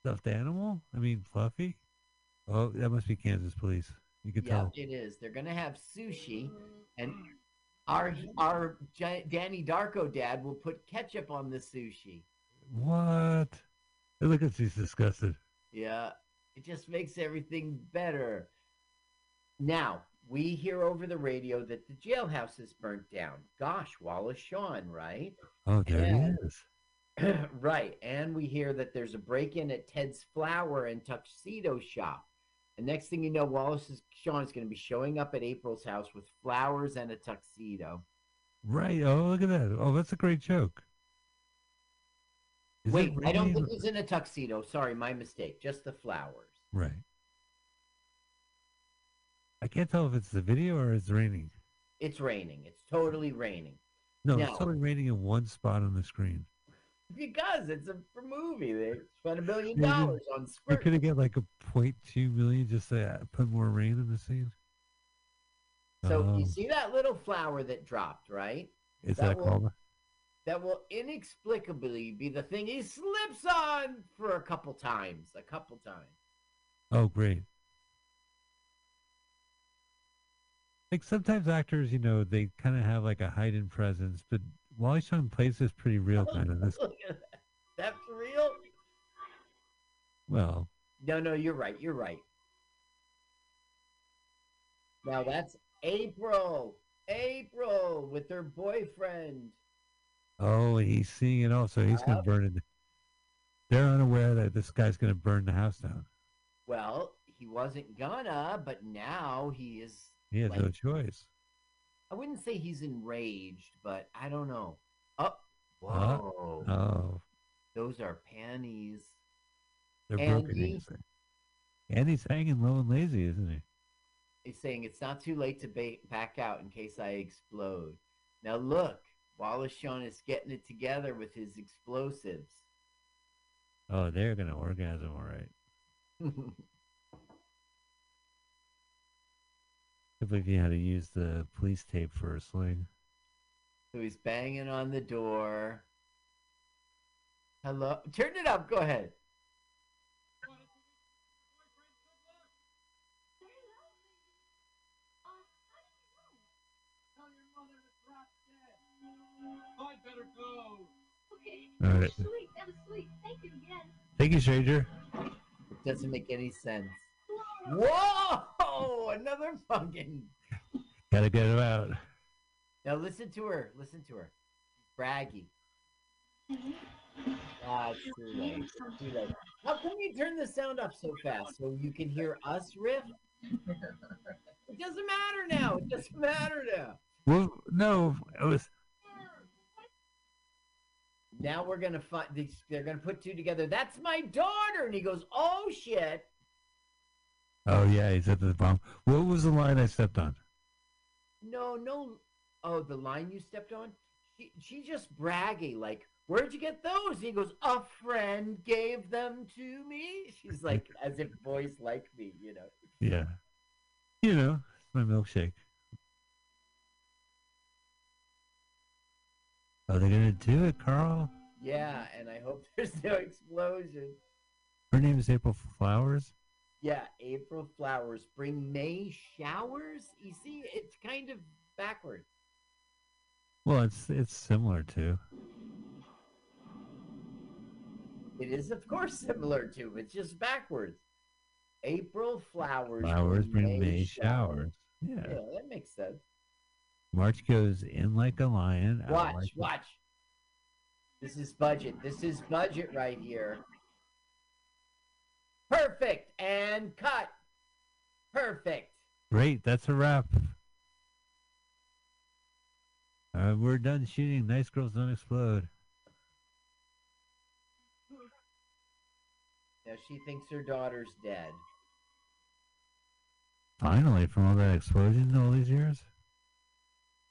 stuffed animal? I mean, Fluffy? Oh, that must be Kansas police. You could Yeah, tell. it is. They're gonna have sushi, and our our Donnie Darko dad will put ketchup on the sushi. What? Look at she's disgusted. Yeah, it just makes everything better. Now we hear over the radio that the jailhouse is burnt down. Gosh, Wallace Shawn, right? Oh, there Yeah. he is. (clears throat) right, and we hear that there's a break-in at Ted's Flower and Tuxedo Shop. And next thing you know, Wallace is, Shawn is going to be showing up at April's house with flowers and a tuxedo. Right. Oh, look at that. Oh, that's a great joke. Is it Wait, I don't think he's in a tuxedo. Sorry, my mistake. Just the flowers. Right. I can't tell if it's the video or it's raining. It's raining. It's totally raining. No, No. it's totally raining in one spot on the screen. Because it's a for movie. They spent a billion dollars on You squirt. could have get like a point two million just to put more rain in the scene. So Oh, you see that little flower that dropped, right? is that that, will- called? That will inexplicably be the thing he slips on for a couple times. A couple times. Oh, great. Like sometimes actors, you know, they kind of have like a hidden presence, but Wally Shawn plays this pretty real kind of. This, (laughs) Look at that. That's real? well, No, no, you're right. You're right. Now that's April. April with her boyfriend. oh, he's seeing it all, so he's gonna burn it. They're unaware that this guy's gonna burn the house down. Well, he wasn't gonna, but now he is. He has no choice. I wouldn't say he's enraged, but I don't know. Oh, Huh? whoa! Oh, Those are panties. they're broken. Andy? He's, and he's hanging low and lazy, isn't he? He's saying it's not too late to ba- back out in case I explode. Now look, Wallace Shawn is getting it together with his explosives. Oh, they're gonna orgasm, all right. (laughs) Can't believe you had to use the police tape for a sling. so he's banging on the door. Hello, turn it up. Go ahead. Tell your mother to drop dead. I better go. Okay. All right. Sweet, that was sweet. Thank you again. Thank you, stranger. It doesn't make any sense. Whoa! Oh, another (laughs) fucking. Gotta get him out. Now listen to her. Listen to her. Braggy. Ah, it's too late. It's too late. How come you turn the sound up so fast so you can hear us riff? It doesn't matter now. It doesn't matter now. Well, no, it was. Now we're gonna find. They're gonna put two together. That's my daughter, and he goes, "Oh shit!" Oh yeah, he's at the bomb. What was the line I stepped on? No, no. Oh, the line you stepped on. She, she's just braggy like, "Where'd you get those?" He goes, "A friend gave them to me." She's (laughs) like, as if boys like me, you know. Yeah, you know, it's my milkshake. Are they're gonna do it, Carl. Yeah, and I hope (laughs) there's no explosion. Her name is April Flowers. Yeah, April flowers bring May showers. You see, it's kind of backwards. Well, it's it's similar to. It is, of course, (laughs) similar to. It's just backwards. April flowers. Flowers bring May showers. Yeah, Yeah. that makes sense. March goes in like a lion. Watch, like a- watch. This is budget. This is budget right here. Perfect and cut. Perfect. Great, that's a wrap. Uh, we're done shooting. Nice girls don't explode. Now she thinks her daughter's dead. Finally, from all that explosion all these years.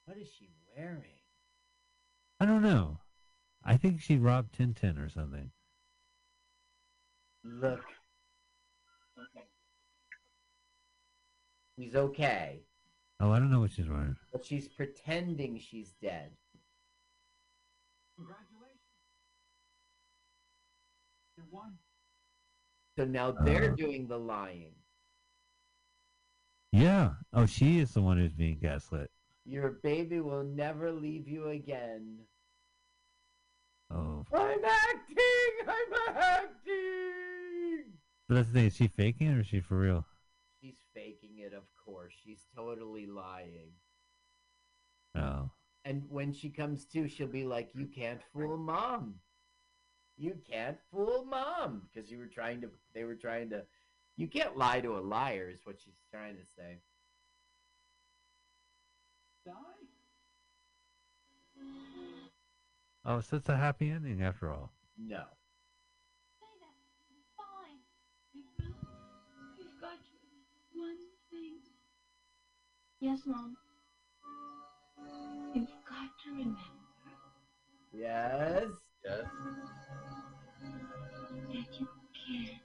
What is she wearing? I don't know. I think she robbed Tintin or something. Look. She's okay, Oh, I don't know what she's wearing. but she's pretending she's dead. Congratulations. You won. So now they're Uh. doing the lying. Yeah. Oh, she is the one who's being gaslit. Your baby will never leave you again. Oh, I'm acting! I'm acting! but that's the thing. Is she faking it or is she for real? She's faking it, of course. She's totally lying. Oh, And when she comes to, she'll be like, You can't fool mom. You can't fool mom. Because you were trying to, they were trying to, you can't lie to a liar, is what she's trying to say. Die? oh, so it's a happy ending after all. No. Yes, Mom. You've got to remember Yes. Yes. that you can't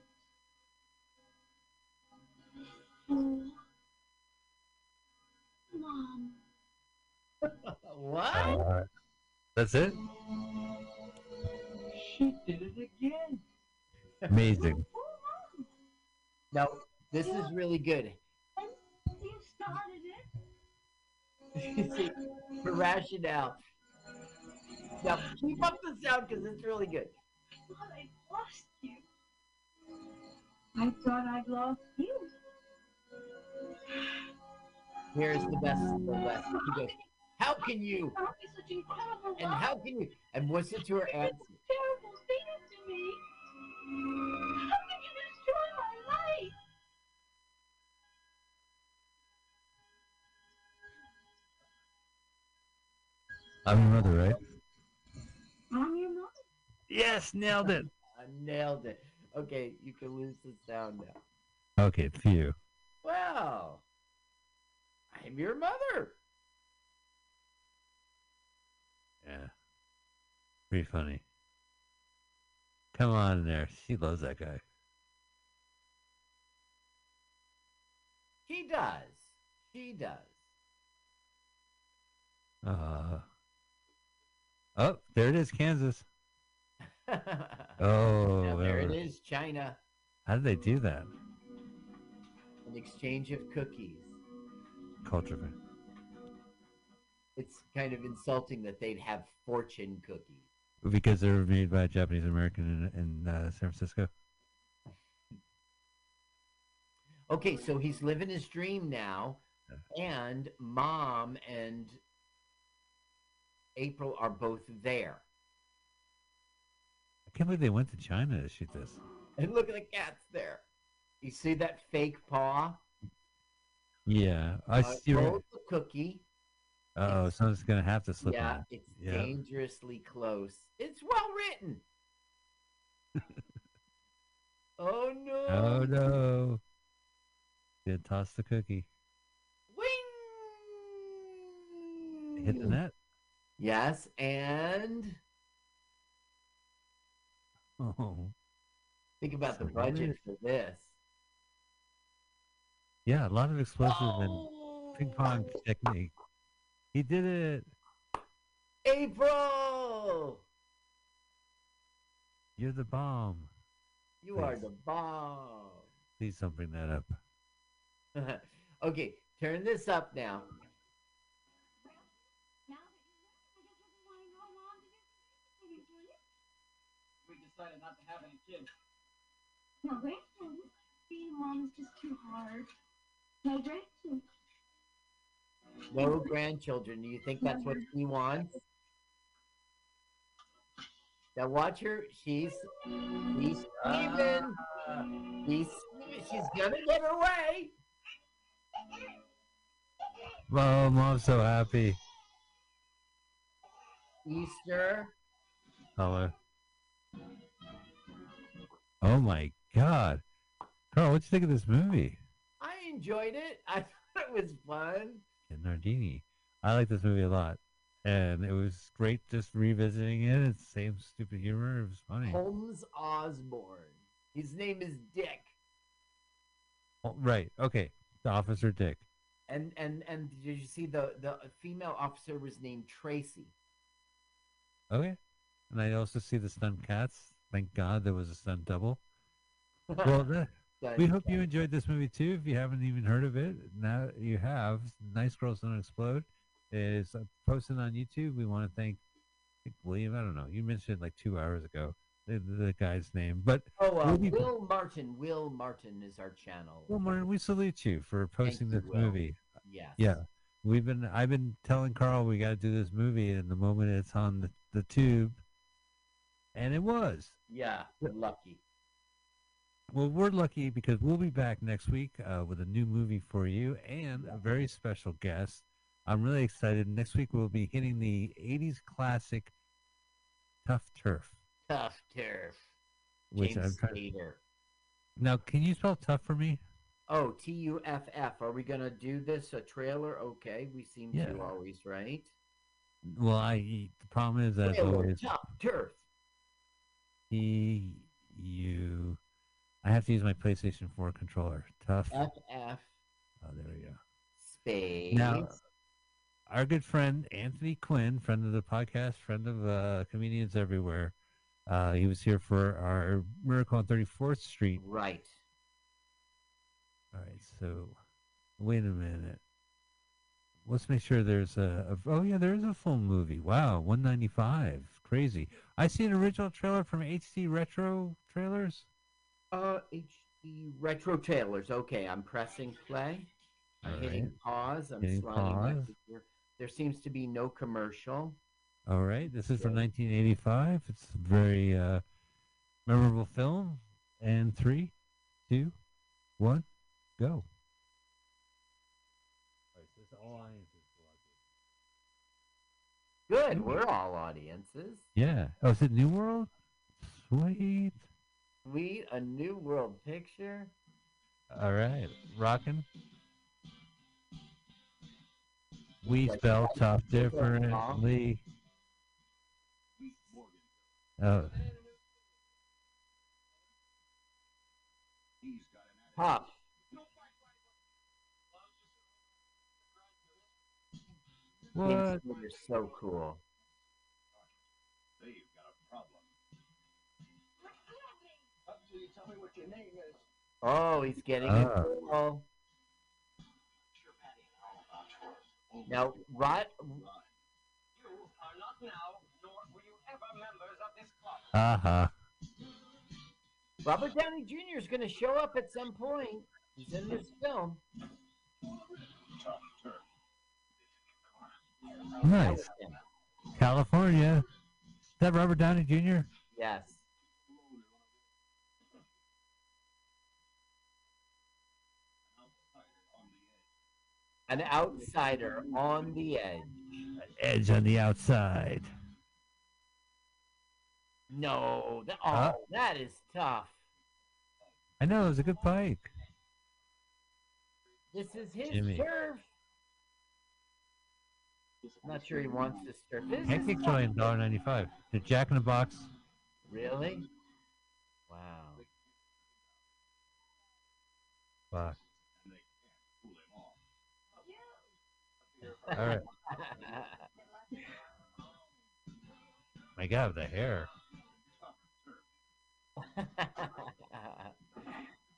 fool Mom. (laughs) what? Uh, that's it. She did it again. Amazing. Fool (laughs) Now, this is really good. And You started it. See, for rationale. Now, keep up the sound because it's really good. I thought I'd lost you. I thought I'd lost you. Here's the best the best. Goes, How can you? Such incredible And how can you? And what's it to her answer? terrible thing to me. I'm your mother, right? I'm your mother. Yes, nailed it. (laughs) I nailed it. Okay, you can lose the sound now. Okay, phew. Well, I'm your mother. Yeah. Pretty funny. Come on there. She loves that guy. She does. She does. Uh, oh, there it is, Kansas. (laughs) Oh, Now there it is, China. How did they do that? An exchange of cookies. Culture. It's kind of insulting that they'd have fortune cookies. Because they were made by a Japanese American in, in uh, San Francisco. Okay, so he's living his dream now, and mom and April are both there. I can't believe they went to China to shoot this. (laughs) And look at the cats there. You see that fake paw? Yeah, I Uh, see. holds the cookie. Oh, someone's gonna have to slip yeah, on. it's Yeah. dangerously close. It's well written. (laughs) oh no! Oh no! Did toss the cookie. Wing! Hit the net. Yes, and Oh, think about the budget weird. for this. yeah, a lot of explosives and ping pong Oh, technique. He did it. April, You're the bomb. you are the bomb. Please don't bring that up. (laughs) okay, turn this up. Now that you're ready, I guess everyone want to go along to this baby, do you? We decided not to have any kids. No grandchildren. Being mom is just too hard. No grandchildren. No grandchildren. Do you think that's what he wants? Now watch her. She's she's even. She's she's gonna get her way. Oh, mom's so happy. Easter. Hello. Oh my God, Carl, what'd you think of this movie? I enjoyed it. (laughs) I thought it was fun. And Nardini. I like this movie a lot, and it was great just revisiting it. It's the same stupid humor. It was funny. Holmes Osborne. His name is Dick. Oh, right. Okay. The Officer Dick. And and and did you see the the female officer was named Tracy? Okay. And I also see the stunt cats. Thank God there was a stunt double. (laughs) Well, that, we hope you enjoyed this movie too. If you haven't even heard of it, now you have. Nice Girls Don't Explode is uh, posted on YouTube. We want to thank, William. I don't know. You mentioned it like two hours ago the, the guy's name, but Oh, uh, we'll Will Martin. Will Martin is our channel. well, Martin, we salute you for posting you, this Will. movie. Yes. Yeah, we've been. I've been telling Carl we got to do this movie, and the moment it's on the, the tube, and it was. Yeah. Lucky. Well, we're lucky because we'll be back next week uh, with a new movie for you and a very special guest. I'm really excited. Next week we'll be hitting the 80s classic Tough Turf, Tough turf. which James I'm trying. Now, can you spell tough for me? Oh, T U F F. Are we gonna do this a trailer? Okay, we seem Yeah. to always, right? Well, I. The problem is, as Trailer, always, tough turf. T U. I have to use my PlayStation 4 controller. Tough. F F Oh, there we go. space. Now, our good friend Anthony Quinn, friend of the podcast, friend of uh, comedians everywhere, uh, he was here for our Miracle on 34th Street. right. All right, so wait a minute. Let's make sure there's a, a. Oh yeah, there is a full movie. Wow, 195. Crazy. I see an original trailer from HD Retro Trailers. Uh, HD retro trailers. Okay, I'm pressing play. I'm All hitting right. pause. I'm Hitting sliding pause. to here. There seems to be no commercial. All right, this is from 1985. It's a very uh, memorable film. And three, two, one, go. All right, so it's all audiences Good. We're all audiences. Yeah. Oh, is it New World? Sweet. Sweet. A new world picture. All right, rocking. We Like, spell tough differently. Oh, Tough. what? You're so cool. There you've got a problem. Up till you tell me what your name is. Oh, he's getting Ah. a girl. Sure, Patty, how about yours? Now, Rod, You are not now, nor were you ever members of this club. Uh-huh. Robert Downey Jr. is going to show up at some point. He's in this film. Tough turf. Nice. California. Is that Robert Downey Jr.? Yes. An outsider on the edge. An edge on the outside. No, that, oh, Huh? that is tough. I know, it was a good pike. This is his Jimmy. turf. I'm not sure he wants this turf. This is Pancakes tough. are only $1.95. The Jack in the Box. Really? Wow. Fuck. And they can't pull him off. All right. My God, the hair. (laughs)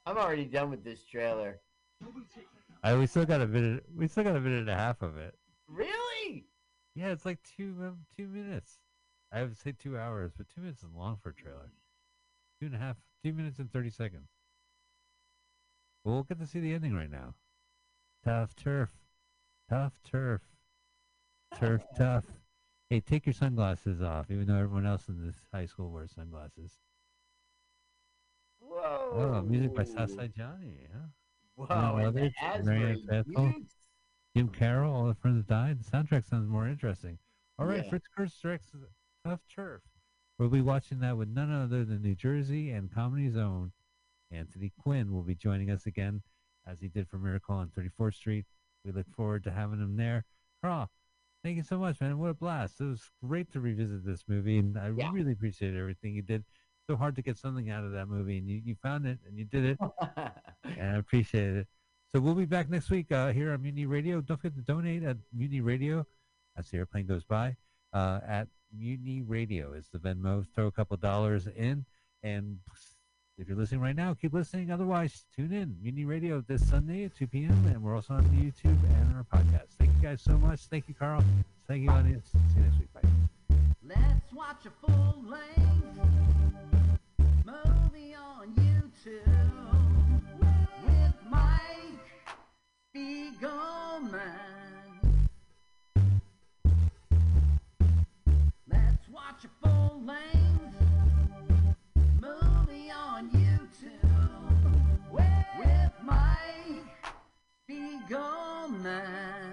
I'm already done with this trailer. I we still got a minute. We still got a minute and a half of it. Really? Yeah, it's like two min- two minutes. I would say two hours, but two minutes is long for a trailer. Two and a half, two minutes and thirty seconds. Well, we'll get to see the ending right now. Tough turf, tough turf, turf (laughs) tough. Hey, take your sunglasses off, even though everyone else in this high school wears sunglasses. Whoa. Oh, music by Southside Johnny, huh? Whoa. and the Leathers, Marianne Asbury Faithfull. Jim Carroll, All the Friends That Died. The soundtrack sounds more interesting. All right, Yeah. Fritz Kiersch directs Tough Turf. We'll be watching that with none other than New Jersey and Comedy's own Anthony Quinn will be joining us again, as he did for Miracle on 34th Street. We look forward to having him there. Carl, thank you so much, man. What a blast. It was great to revisit this movie, and I Yeah. really appreciate everything you did. So hard to get something out of that movie, and you, you found it, and you did it (laughs) and I appreciate it. So we'll be back next week uh, here on Mutiny Radio. Don't forget to donate at Mutiny Radio as the airplane goes by. Uh, at Mutiny Radio is the Venmo. Throw a couple dollars in, and if you're listening right now, keep listening. Otherwise, tune in Mutiny Radio this Sunday at 2 p.m. And we're also on YouTube and our podcast. Thank you guys so much. Thank you, Carl. Thank you, audience. See you next week. Bye. Let's watch a full length movie on YouTube Spiegelman. Let's watch a full length movie on YouTube with. It's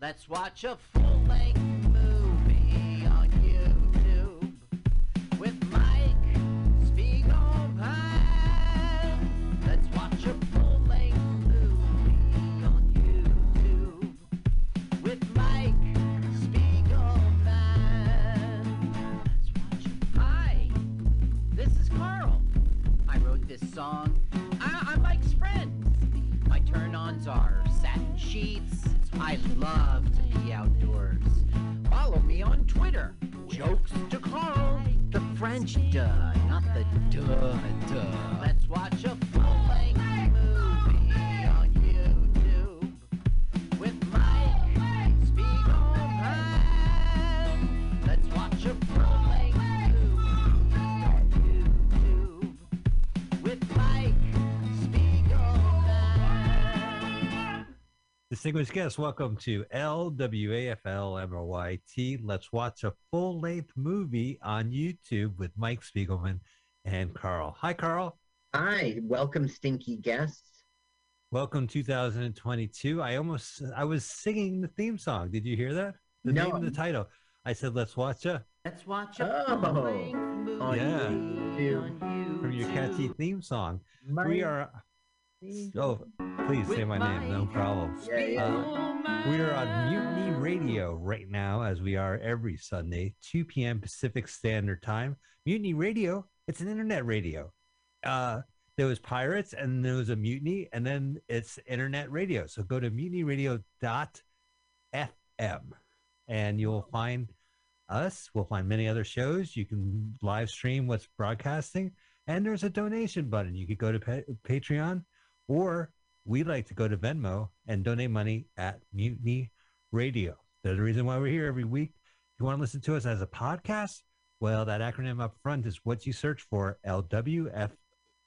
Let's watch a full length Distinguished guests, welcome to LWAFL Let's watch a full length movie on YouTube with Mike Spiegelman and Carl. Hi, Carl. Hi, welcome, stinky guests. Welcome 2022. I almost I was singing the theme song. Did you hear that? The No. name of the title. I said, "Let's watch a." Let's watch a Oh. full-length movie Yeah. on From your catchy theme song. My- We are. Oh, please say my name. No problem. Yeah, yeah. Uh, we are on Mutiny Radio right now, as we are every Sunday, 2 p.m. Pacific Standard Time. Mutiny Radio, it's an internet radio. Uh, there was Pirates, and there was a Mutiny, and then it's internet radio. So go to mutinyradio.fm, and you'll find us. We'll find many other shows. You can live stream what's broadcasting, and there's a donation button. You could go to pa- Patreon, or we like to go to Venmo and donate money at Mutiny Radio. There's the reason why we're here every week. If you want to listen to us as a podcast, well, that acronym up front is what you search for LWF.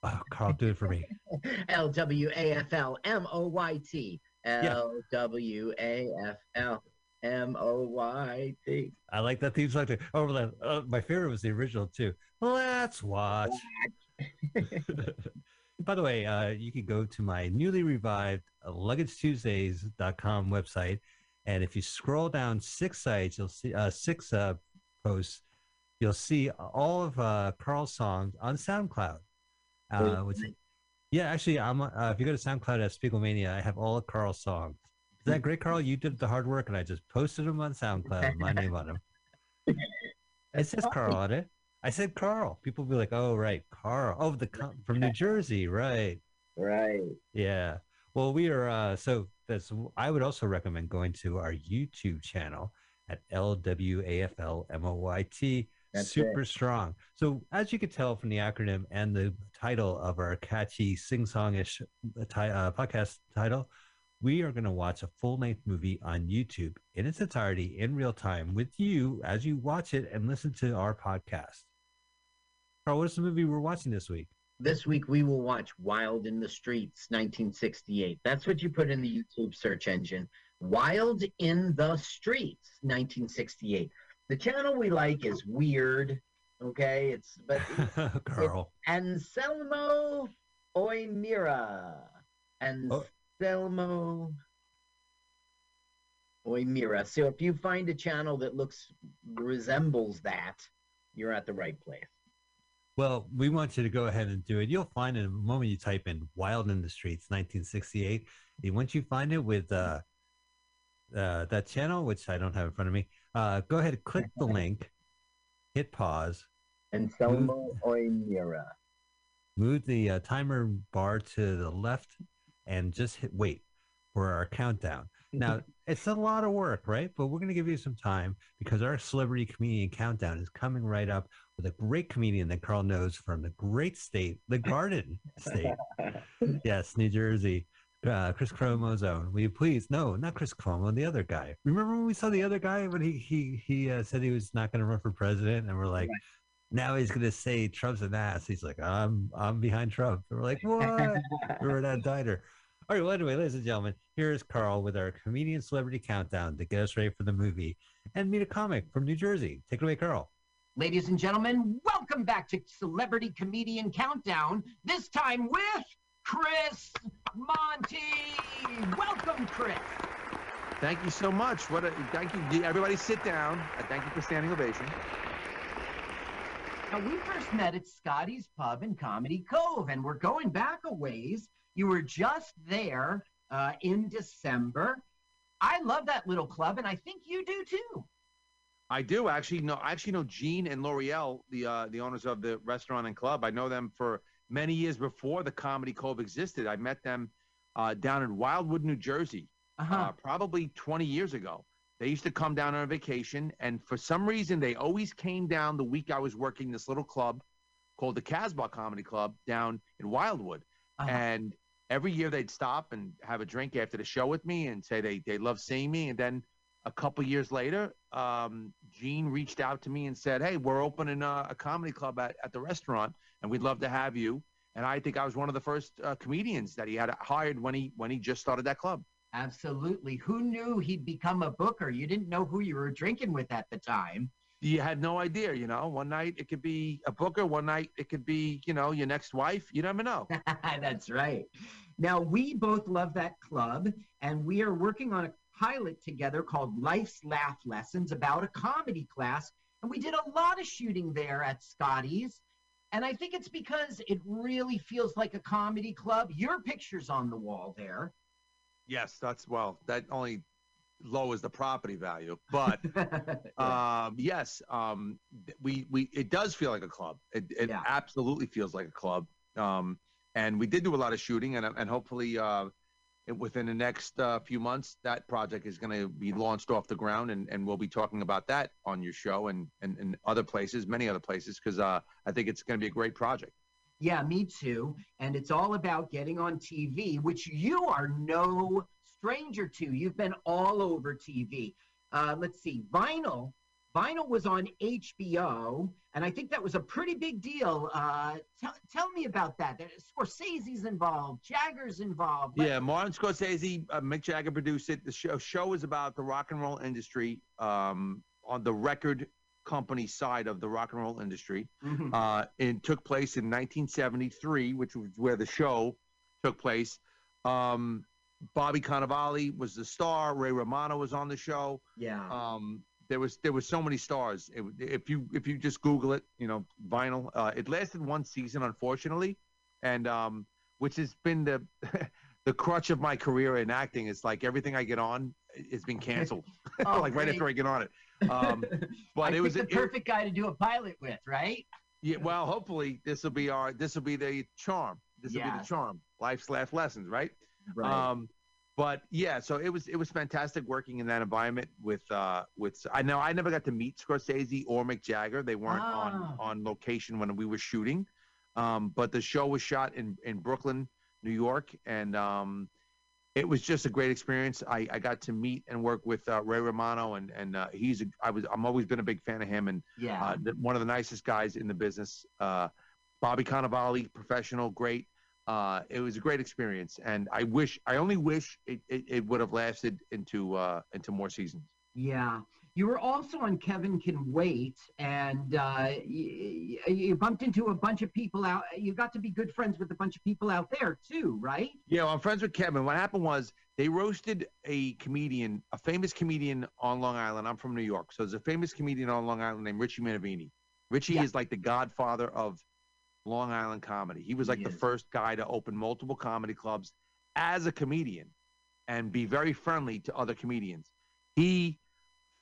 Oh, Carl, do it for me. (laughs) L W A F L M O Y T. L W A F L M O Y T. I like that theme song too. Oh, uh, my favorite was the original too. Let's watch. (laughs) By the way, uh, you can go to my newly revived LuggageTuesdays.com website, and if you scroll down six sites, you'll see uh, six uh, posts. You'll see all of uh, Carl's songs on SoundCloud. Uh, which, yeah, actually, I'm. Uh, if you go to SoundCloud at Spiegelmania, I have all of Carl's songs. Is that great, Carl? You did the hard work, and I just posted them on SoundCloud my name on them. (laughs) It says Carl on it. I said Carl. People be like, "Oh, right, Carl. Oh, the from New Jersey, right? Right. Yeah. Well, we are. Uh, so that's. I would also recommend going to our YouTube channel at LWAFLMOYT. That's Super strong. So as you could tell from the acronym and the title of our catchy sing-songish uh, uh, podcast title, we are going to watch a full-length movie on YouTube in its entirety in real time with you as you watch it and listen to our podcast. Carl, what is the movie we're watching this week? This week we will watch Wild in the Streets 1968. That's what you put in the YouTube search engine. Wild in the Streets 1968. The channel we like is weird. Okay, it's but (laughs) Carl. Anselmo Oimira. Oh. Anselmo Oimira. So if you find a channel that looks resembles that, you're at the right place. Well, we want you to go ahead and do it. You'll find it the moment you type in "Wild in the Streets" 1968. And once you find it with uh, uh, that channel, which I don't have in front of me, uh, go ahead and click the (laughs) link, hit pause, and Anselmo Oimira. move the uh, timer bar to the left, and just hit wait for our countdown. Now, it's a lot of work, right? But we're going to give you some time because our celebrity comedian countdown is coming right up with a great comedian that Carl knows from the great state, the Garden State. (laughs) yes, New Jersey. Uh, Chris Cuomo's own. Will you please? No, not Chris Cuomo, the other guy. Remember when we saw the other guy when he he he uh, said he was not going to run for president, and we're like, now he's going to say Trump's an ass. He's like, I'm I'm behind Trump. And we're like, (laughs) what? we were at diner. All right. Well, anyway, ladies and gentlemen, here is Carl with our comedian celebrity countdown to get us ready for the movie and meet a comic from New Jersey. Take it away, Carl. Ladies and gentlemen, welcome back to Celebrity Comedian Countdown. This time with Chris Monty. Welcome, Chris. Thank you so much. What a thank you. Everybody sit down. Uh, Thank you for standing ovation. Now, we first met at Scotty's Pub in Comedy Cove, and we're going back a ways. You were just there uh, in December. I love that little club, and I think you do too. I do actually know. I actually know Gene and L'Oreal, the uh, the owners of the restaurant and club. I know them for many years before the Comedy Cove existed. I met them uh, down in Wildwood, New Jersey. Uh-huh. uh, probably 20 years ago. They used to come down on vacation, and for some reason, they always came down the week I was working this little club called the Casbah Comedy Club down in Wildwood. Uh-huh. And every year they'd stop and have a drink after the show with me and say they, they love seeing me. And then a couple years later, um, Gene reached out to me and said, Hey, we're opening a, a comedy club at, at the restaurant, and we'd love to have you. And I think I was one of the first uh, comedians that he had hired when he when he just started that club. Absolutely. Who knew he'd become a booker? You didn't know who you were drinking with at the time. You had no idea, you know. One night it could be a booker, one night it could be, you know, your next wife. You never know. (laughs) That's right. Now, we both love that club, and we are working on a pilot together called Life's Laugh Lessons about a comedy class. And we did a lot of shooting there at Scotty's. And I think it's because it really feels like a comedy club. Your picture's on the wall there. yes, that's well, that only lowers the property value, but (laughs) um, yes, um, we we it does feel like a club. It, it Yeah. absolutely feels like a club. Um, and we did do a lot of shooting, and and hopefully, uh, within the next uh, few months, that project is going to be launched off the ground, and, and we'll be talking about that on your show and and, and other places, many other places, because uh, I think it's going to be a great project. Yeah, me too. And it's all about getting on TV, which you are no stranger to. You've been all over TV. Uh, let's see, Vinyl. Vinyl was on HBO, and I think that was a pretty big deal. Uh, tell, tell me about that. Scorsese's involved, Jagger's involved. Yeah, Martin Scorsese, uh, Mick Jagger produced it. The show show is about the rock and roll industry um, on the record company side of the rock and roll industry. Mhm. Uh, it took place in 1973, which was where the show took place. Um, Bobby Cannavale was the star. Ray Romano was on the show. yeah. Um, there was there was so many stars. It, if you if you just Google it, you know, vinyl. Uh, it lasted one season, unfortunately, and um, which has been the (laughs) the crutch of my career in acting. It's like everything I get on has been canceled, (laughs) Oh, (laughs) like right after I get on it. Um, but it was the it- perfect guy to do a pilot with, right? yeah. Well, hopefully this will be our this will be the charm. This will be the charm. Life's laugh lessons, right? Right. Um, but yeah, so it was it was fantastic working in that environment with uh with I know I never got to meet Scorsese or Mick Jagger. They weren't on Ah. on location when we were shooting. Um, but the show was shot in in Brooklyn, New York, and um, it was just a great experience. I, I got to meet and work with uh, Ray Romano, and and uh, he's a, I was I'm always been a big fan of him, and yeah. uh, one of the nicest guys in the business. Uh, Bobby Cannavale, professional, great. Uh, it was a great experience, and I wish, I only wish it, it, it would have lasted into uh, into more seasons. Yeah. You were also on Kevin Can Wait, and uh, you, you bumped into a bunch of people out. You got to be good friends with a bunch of people out there too, right? Yeah, well, I'm friends with Kevin. What happened was they roasted a comedian, a famous comedian on Long Island. I'm from New York, so there's a famous comedian on Long Island named Richie Minervini. Richie Yeah. is like the godfather of Long Island comedy. He was like He the is. first guy to open multiple comedy clubs as a comedian and be very friendly to other comedians. He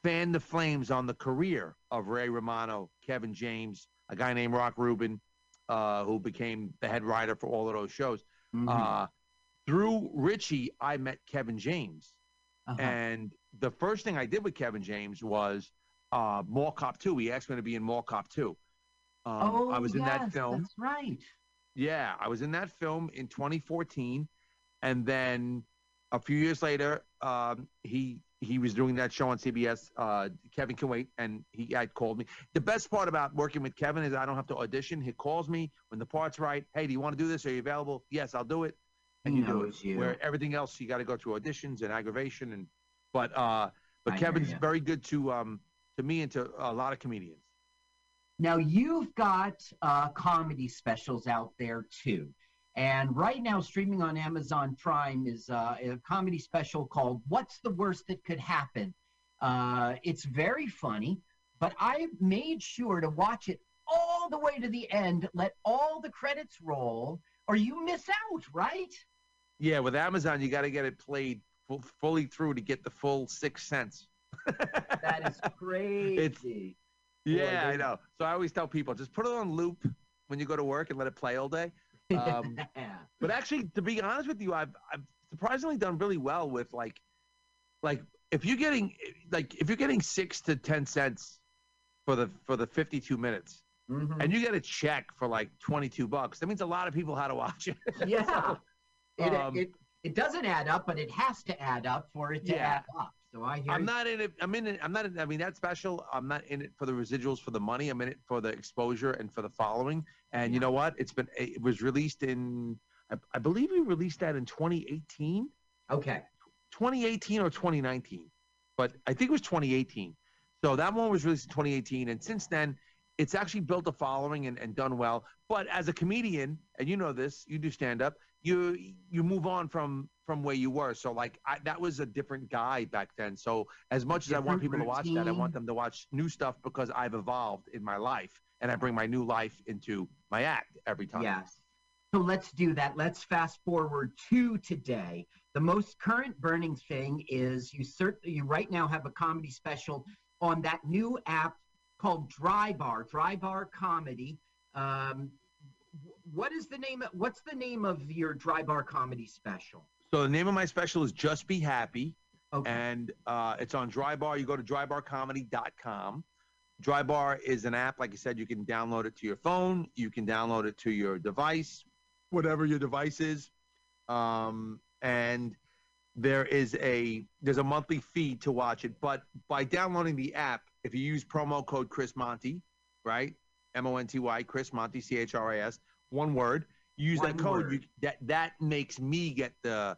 fanned the flames on the career of Ray Romano, Kevin James, a guy named Rock Reuben, uh, who became the head writer for all of those shows. Mhm. Uh, through Richie, I met Kevin James. Uh-huh. And the first thing I did with Kevin James was uh, Mall Cop 2. He asked me to be in Mall Cop 2. Um, oh, I was in that film. That's right. Yeah, I was in that film in 2014, and then a few years later, um, he he was doing that show on CBS. Uh, Kevin Can Wait, and he had called me. The best part about working with Kevin is I don't have to audition. He calls me when the part's right. Hey, do you want to do this? Are you available? Yes, I'll do it. And He you do it. you. Where everything else you got to go through auditions and aggravation and but uh but I Kevin's very good to um to me and to a lot of comedians. Now you've got uh, comedy specials out there too, and right now streaming on Amazon Prime is uh, a comedy special called "What's the Worst That Could Happen." Uh, it's very funny, but I made sure to watch it all the way to the end, let all the credits roll, or you miss out, right? Yeah, with Amazon you got to get it played full, fully through to get the full six cents. (laughs) That is crazy. Yeah, I know. So I always tell people just put it on loop when you go to work and let it play all day. Um, (laughs) but actually, to be honest with you, I've I've surprisingly done really well with like like if you're getting like if you're getting six to ten cents for the for the 52 minutes, Mhm. and you get a check for like 22 bucks, that means a lot of people had to watch it. (laughs) yeah. It, um, it it doesn't add up, but it has to add up for it to Yeah. add up. So I hear I'm you. not in it. I'm in it. I'm not. In, I mean, that special. I'm not in it for the residuals for the money. I'm in it for the exposure and for the following. And you know what? It's been. It was released in. I, I believe we released that in 2018. Okay. 2018 or 2019, but I think it was 2018. So that one was released in 2018, and since then, it's actually built a following and, and done well. But as a comedian, and you know this, you do stand up. You you move on from from where you were. So like I, that was a different guy back then. So as much as I want people to watch that, I want them to watch new stuff because I've evolved in my life, and I bring my new life into my act every time. Yes. So let's do that. Let's fast forward to today. The most current burning thing is you certainly you right now have a comedy special on that new app called Dry Bar, Dry Bar Comedy. Um, what is the name? Of, what's the name of your Dry Bar Comedy special? So the name of my special is Just Be Happy. Okay. and uh, it's on Drybar. You go to drybarcomedy.com. Drybar is an app, like I said, you can download it to your phone, you can download it to your device, whatever your device is, um, and there is a there's a monthly fee to watch it. But by downloading the app, if you use promo code Chris Monty, right, M O N T Y, Chris Monty, C H R I S, one word. You use that code. You, that that makes me get the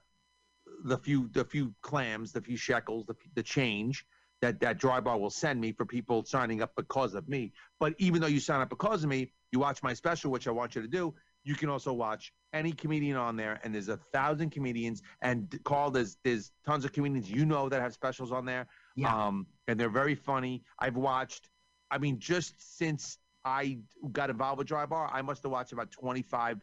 the few the few clams, the few shekels, the, the change that that dry bar will send me for people signing up because of me. But even though you sign up because of me, you watch my special, which I want you to do. You can also watch any comedian on there, and there's a thousand comedians. And Carl, there's there's tons of comedians you know that have specials on there. Yeah. Um, and they're very funny. I've watched. I mean, just since I got involved with Dry Bar, I must have watched about 25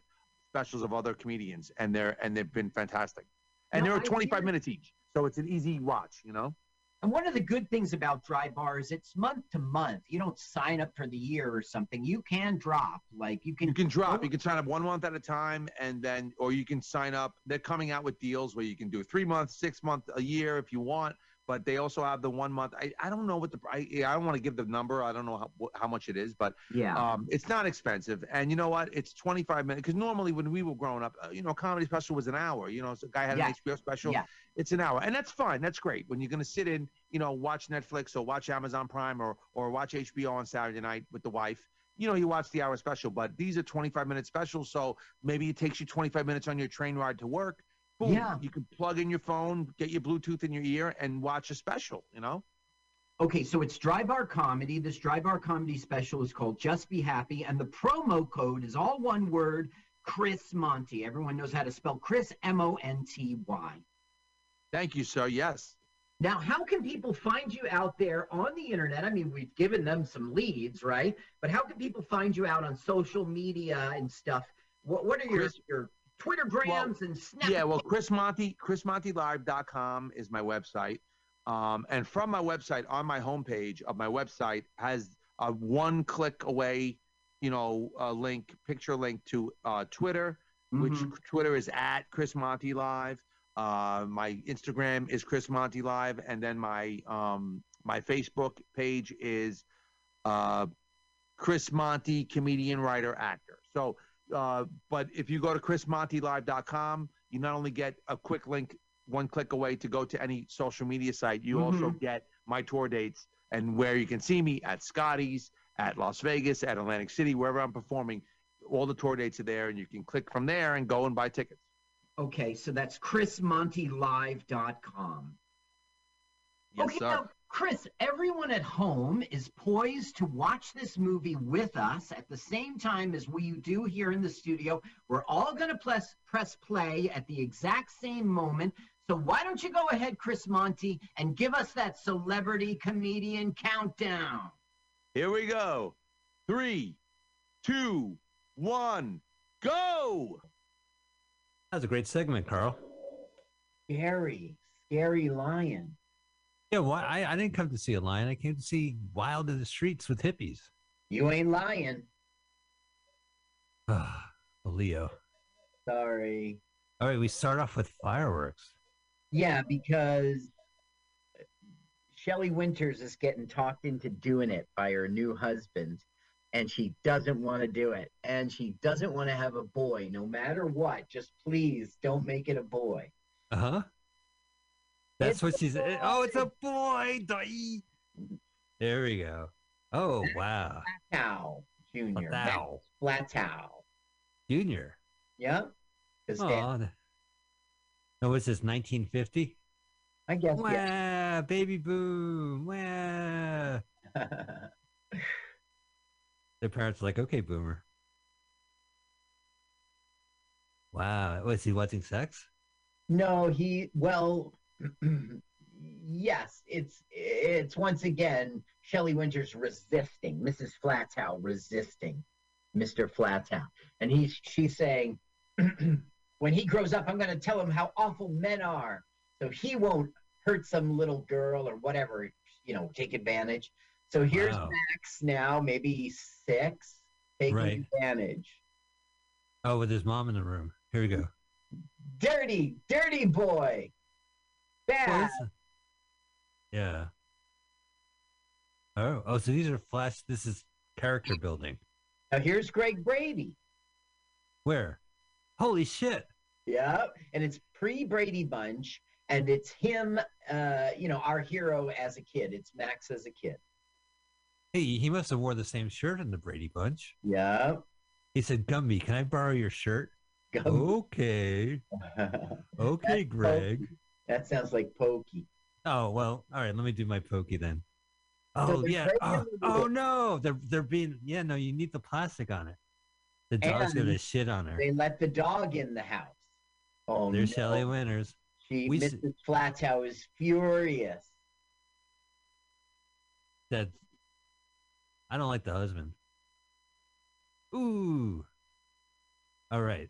specials of other comedians, and they're and they've been fantastic. And No, they're 25 minutes each, so it's an easy watch. You know. And one of the good things about Dry Bar is it's month to month. You don't sign up for the year or something. You can drop. Like you can You can drop. You can sign up one month at a time, and then, or you can sign up. They're coming out with deals where you can do three months, six months, a year if you want. But they also have the one month. I, I don't know what the I, I don't want to give the number. I don't know how how much it is, but Yeah. um, it's not expensive. And you know what? It's 25 minutes. Because normally when we were growing up, uh, you know, a comedy special was an hour. You know, so a guy had Yeah. an HBO special. Yeah. It's an hour, and that's fine. That's great. When you're going to sit in, you know, watch Netflix or watch Amazon Prime or or watch HBO on Saturday night with the wife. You know, you watch the hour special, but these are 25 minute specials. So maybe it takes you 25 minutes on your train ride to work. Boom, Yeah. You can plug in your phone, get your Bluetooth in your ear, and watch a special. You know. Okay, so it's Dry Bar Comedy. This Dry Bar Comedy special is called Just Be Happy, and the promo code is all one word Chris Monty. Everyone knows how to spell Chris, M O N T Y. Thank you, sir. Yes. Now, how can people find you out there on the internet? I mean, we've given them some leads, right? But how can people find you out on social media and stuff? What, what are your, Chris- your Twitter grams and Snap? Yeah, well, Chris Monty, chrismontylive.com is my website. Um, and from my website, on my homepage of my website, has a one click away, you know, uh, link, picture link to uh, Twitter, which Mhm. Twitter is at Chris Monty Live. Uh, my Instagram is Chris Monty Live, and then my um, my Facebook page is uh, Chris Monty, comedian, writer, actor. So, uh, but if you go to chrismontylive.com, you not only get a quick link, one click away to go to any social media site, you also get my tour dates and where you can see me at Scotty's, at Las Vegas, at Atlantic City, wherever I'm performing. All the tour dates are there, and you can click from there and go and buy tickets. Okay, so that's chrismontylive.com. Yes, okay, sir. now, Chris, everyone at home is poised to watch this movie with us at the same time as we do here in the studio. We're all going to press, press play at the exact same moment. So why don't you go ahead, Chris Monty, and give us that celebrity comedian countdown? Here we go. Three, two, one, go. That was a great segment, Carl. Scary, scary lion. Yeah, why? I, I didn't come to see a lion. I came to see Wild in the Streets with hippies. You ain't lying. (sighs) Ah, Leo. Sorry. All right, we start off with fireworks. Yeah, because Shelley Winters is getting talked into doing it by her new husband, and she doesn't want to do it. And she doesn't want to have a boy, no matter what. Just please don't make it a boy. Uh huh. That's It's what she's. Oh, it's a boy. There we go. Oh wow, Cow Junior. Flatow. Flatow. Junior. Yep. Oh, no, what's this? 1950? I guess. yeah. Wah, baby boom. Wah. (laughs) Their parents are like, okay, boomer. Wow, was he watching sex? No, he well (clears throat) yes, it's it's once again Shelley Winters resisting, Mrs. Flatow resisting Mr. Flatow. And he's she's saying (clears throat) when he grows up, I'm gonna tell him how awful men are. So he won't hurt some little girl or whatever, you know, take advantage. So here's Wow. Max now, maybe six, taking Right. advantage. Oh, with his mom in the room. Here we go. Dirty, dirty boy. Bad. What is it? Yeah. Oh, oh, so these are flash. This is character building. Now here's Greg Brady. Where? Holy shit! Yeah, and it's pre Brady Bunch, and it's him. Uh, you know, our hero as a kid. It's Max as a kid. Hey, he must have wore the same shirt in the Brady Bunch. Yeah. He said, "Gumby, can I borrow your shirt?" Okay. (laughs) Okay, Greg. That sounds like Pokey. Oh well, all right. Let me do my pokey then. Oh they're yeah. Oh, oh no, they're they're being yeah. No, you need the plastic on it. The dog's And gonna shit on her. They let the dog in the house. Oh There's no. Shelley Winters. She, We s- Mrs. Flatow is furious. That I don't like the husband. Ooh. All right.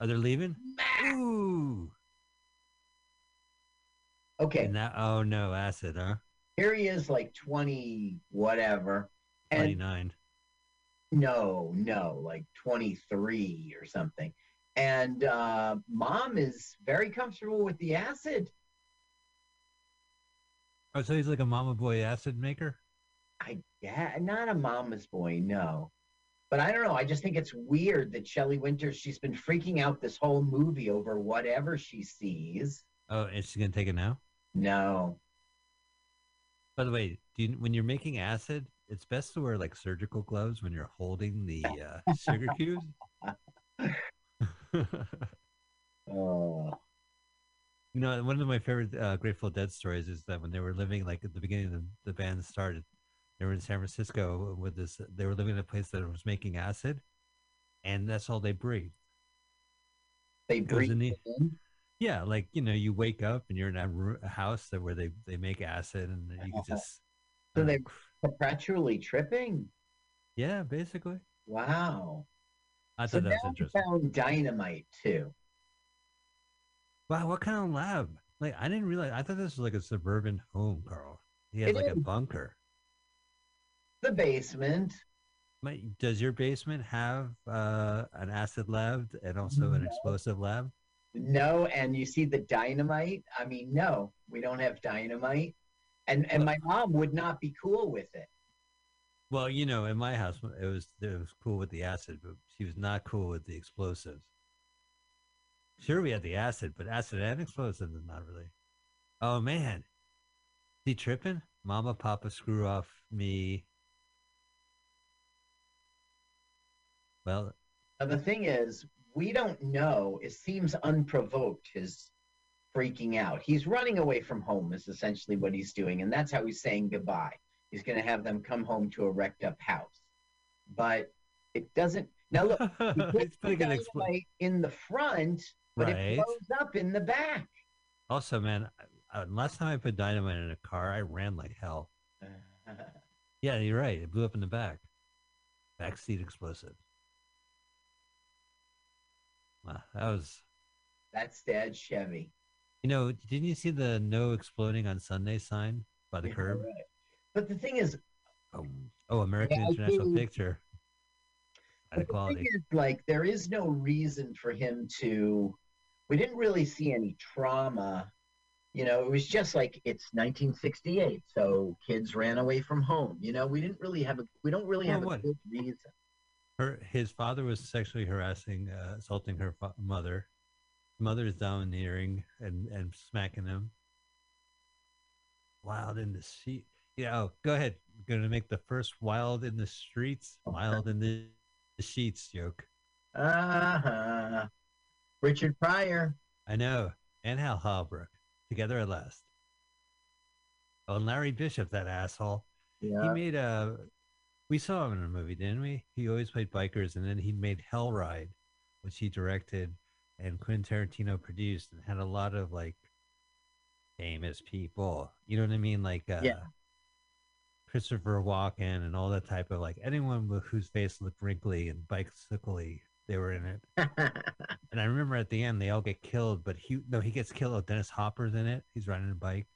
Are they leaving? Ooh. Okay, And that, oh no, acid, huh? here he is, like twenty whatever, and 29. No, no, like 23 or something. And uh, mom is very comfortable with the acid. Oh, so he's like a mama boy acid maker? I yeah, not a mama's boy, no. But I don't know. I just think it's weird that Shelley Winters, she's been freaking out this whole movie over whatever she sees. Oh, and she's gonna take it now? No. By the way, do you, when you're making acid, it's best to wear like surgical gloves when you're holding the uh, sugar cubes. Oh. (laughs) (laughs) You know, one of my favorite uh, Grateful Dead stories is that when they were living, like at the beginning of the, the band started, they were in San Francisco with this. They were living in a place that was making acid, and that's all they breathed. They It goes breathe in the- it in. Yeah, like you know, you wake up and you're in a, a house that where they they make acid, and you can just. So uh, they're perpetually tripping. yeah, basically. Wow. I So thought that was interesting. found dynamite too. Wow, what kind of lab? Like, I didn't realize. I thought this was like a suburban home, Carl. He had It like a bunker. The basement. My, does your basement have uh, an acid lab and also an explosive lab? No, and you see the dynamite? I mean, no, we don't have dynamite. And and my mom would not be cool with it. Well, you know, in my house, it was it was cool with the acid, but she was not cool with the explosives. Sure, we had the acid, but acid and explosives is not really. Oh man, is he tripping? Mama, Papa, screw off me. Well, Now, the thing is, we don't know. It seems unprovoked, his freaking out. He's running away from home, is essentially what he's doing. And that's how he's saying goodbye. He's going to have them come home to a wrecked up house. But it doesn't. Now, look, (laughs) he puts He's the putting an expl- dynamite in the front, but Right. it blows up in the back. also, man, uh, last time I put dynamite in a car, I ran like hell. (laughs) Yeah, you're right. It blew up in the back. Backseat explosive. Wow, that was. That's Dad's Chevy. You know, didn't you see the no exploding on Sunday sign by the Yeah, curb? right. But the thing is, Oh, oh American Yeah, International do- Picture. But the quality. thing is, like, there is no reason for him to. We didn't really see any trauma You know, it was just like it's 1968, so kids ran away from home. You know, we didn't really have a we don't really Well, have a good reason. Her his father was sexually harassing, uh, assaulting her fa- mother. Mother is domineering and and smacking him. Wild in the sheet. You know, go ahead. gonna make the first wild in the streets, wild in the, the sheets joke. Uh-huh. Richard Pryor. I know. And Hal Holbrook together at last. Oh, and Larry Bishop, that asshole. Yeah. He made a. We saw him in a movie, didn't we? He always played bikers, and then he made Hell Ride, which he directed, and Quentin Tarantino produced, and had a lot of like famous people. You know what I mean? Like uh, Yeah. Christopher Walken and all that type of like anyone whose face looked wrinkly and bicycly, they were in it. (laughs) And I remember at the end they all get killed, but he no, he gets killed. Oh, Dennis Hopper's in it. He's riding a bike.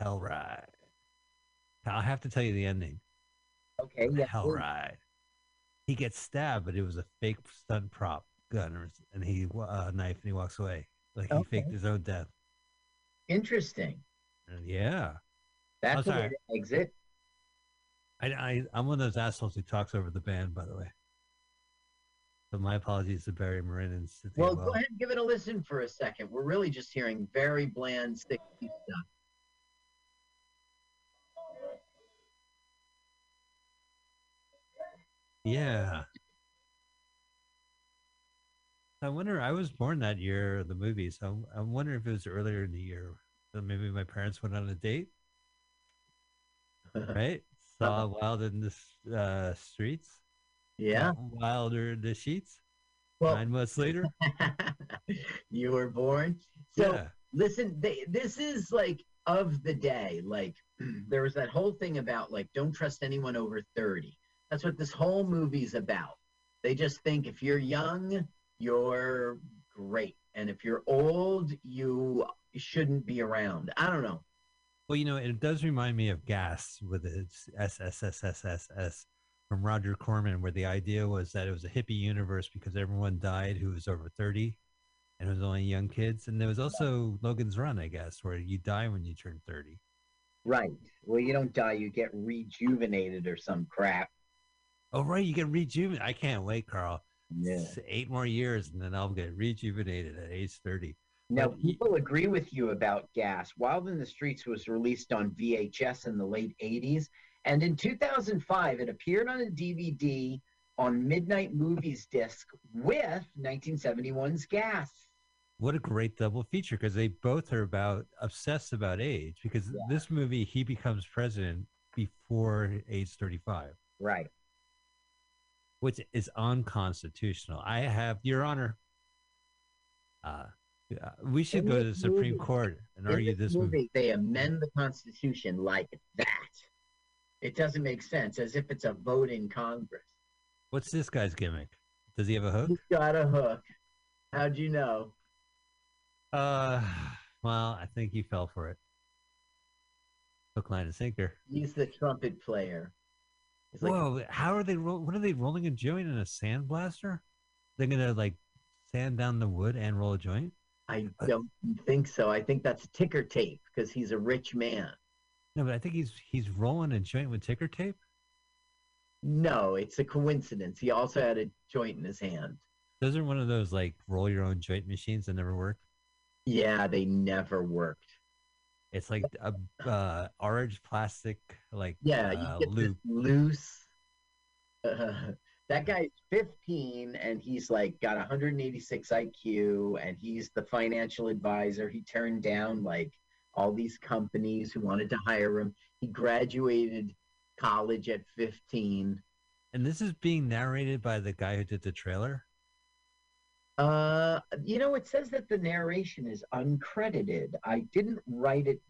Hell ride. I'll have to tell you the ending. okay, yeah. Hell ride. He gets stabbed, but it was a fake stunt prop gun, and he uh, knife, and he walks away. Like he Okay. faked his own death. Interesting. And yeah, That's Oh, to exit. I, I I'm one of those assholes who talks over the band, by the way. So my apologies to Barry Mann and Cynthia. Well, Well. go ahead and give it a listen for a second. We're really just hearing very bland, sticky stuff. Yeah. I wonder. I was born that year of the movie, so I wonder if it was earlier in the year. So maybe my parents went on a date, (laughs) right? Saw Wild in the uh, streets. Yeah. Wilder in the sheets. Well, Nine months later. (laughs) you were born. So Yeah. listen, they, this is like of the day. Like (clears throat) there was that whole thing about like don't trust anyone over 30. That's what this whole movie's about. They just think if you're young, you're great. And if you're old, you shouldn't be around. I don't know. Well, you know, it does remind me of Gas with its SSSSSS from Roger Corman, where the idea was that it was a hippie universe because everyone died who was over 30 and it was only young kids. And there was also Logan's Run, I guess, where you die when you turn 30. Right. Well, you don't die, you get rejuvenated or some crap. Oh, right. You get rejuvenated. I can't wait, Carl. Yeah. It's eight more years and then I'll get rejuvenated at age 30. Now, But people agree with you about Gas. Wild in the Streets was released on VHS in the late 80s. And in 2005, it appeared on a DVD on Midnight Movies disc with 1971's Gas. What a great double feature because they both are about obsessed about age because this movie, he becomes president before age 35. Right. Which is unconstitutional. I have, Your Honor. Uh, we should go to the Supreme movie- Court and argue this this movie. movie, they amend the Constitution like that. It doesn't make sense, as if it's a vote in Congress. What's this guy's gimmick? Does he have a hook? He's got a hook. How'd you know? Uh, well, I think he fell for it. Hook, line, and sinker. He's the trumpet player. He's like, Whoa! How are they? Ro- what are they rolling a joint in a sand blaster? They're gonna like sand down the wood and roll a joint. I uh, don't think so. I think that's ticker tape because he's a rich man. No, but I think he's he's rolling a joint with ticker tape. No, it's a coincidence. He also had a joint in his hand. Those are one of those like roll your own joint machines that never work. Yeah, they never worked. It's like a uh, orange plastic like Yeah, uh, loop. loose. Uh, (laughs) that guy's 15 and he's like got 186 IQ and he's the financial advisor. He turned down like all these companies who wanted to hire him. He graduated college at 15. And this is being narrated by the guy who did the trailer. Uh, you know, it says that the narration is uncredited. I didn't write it.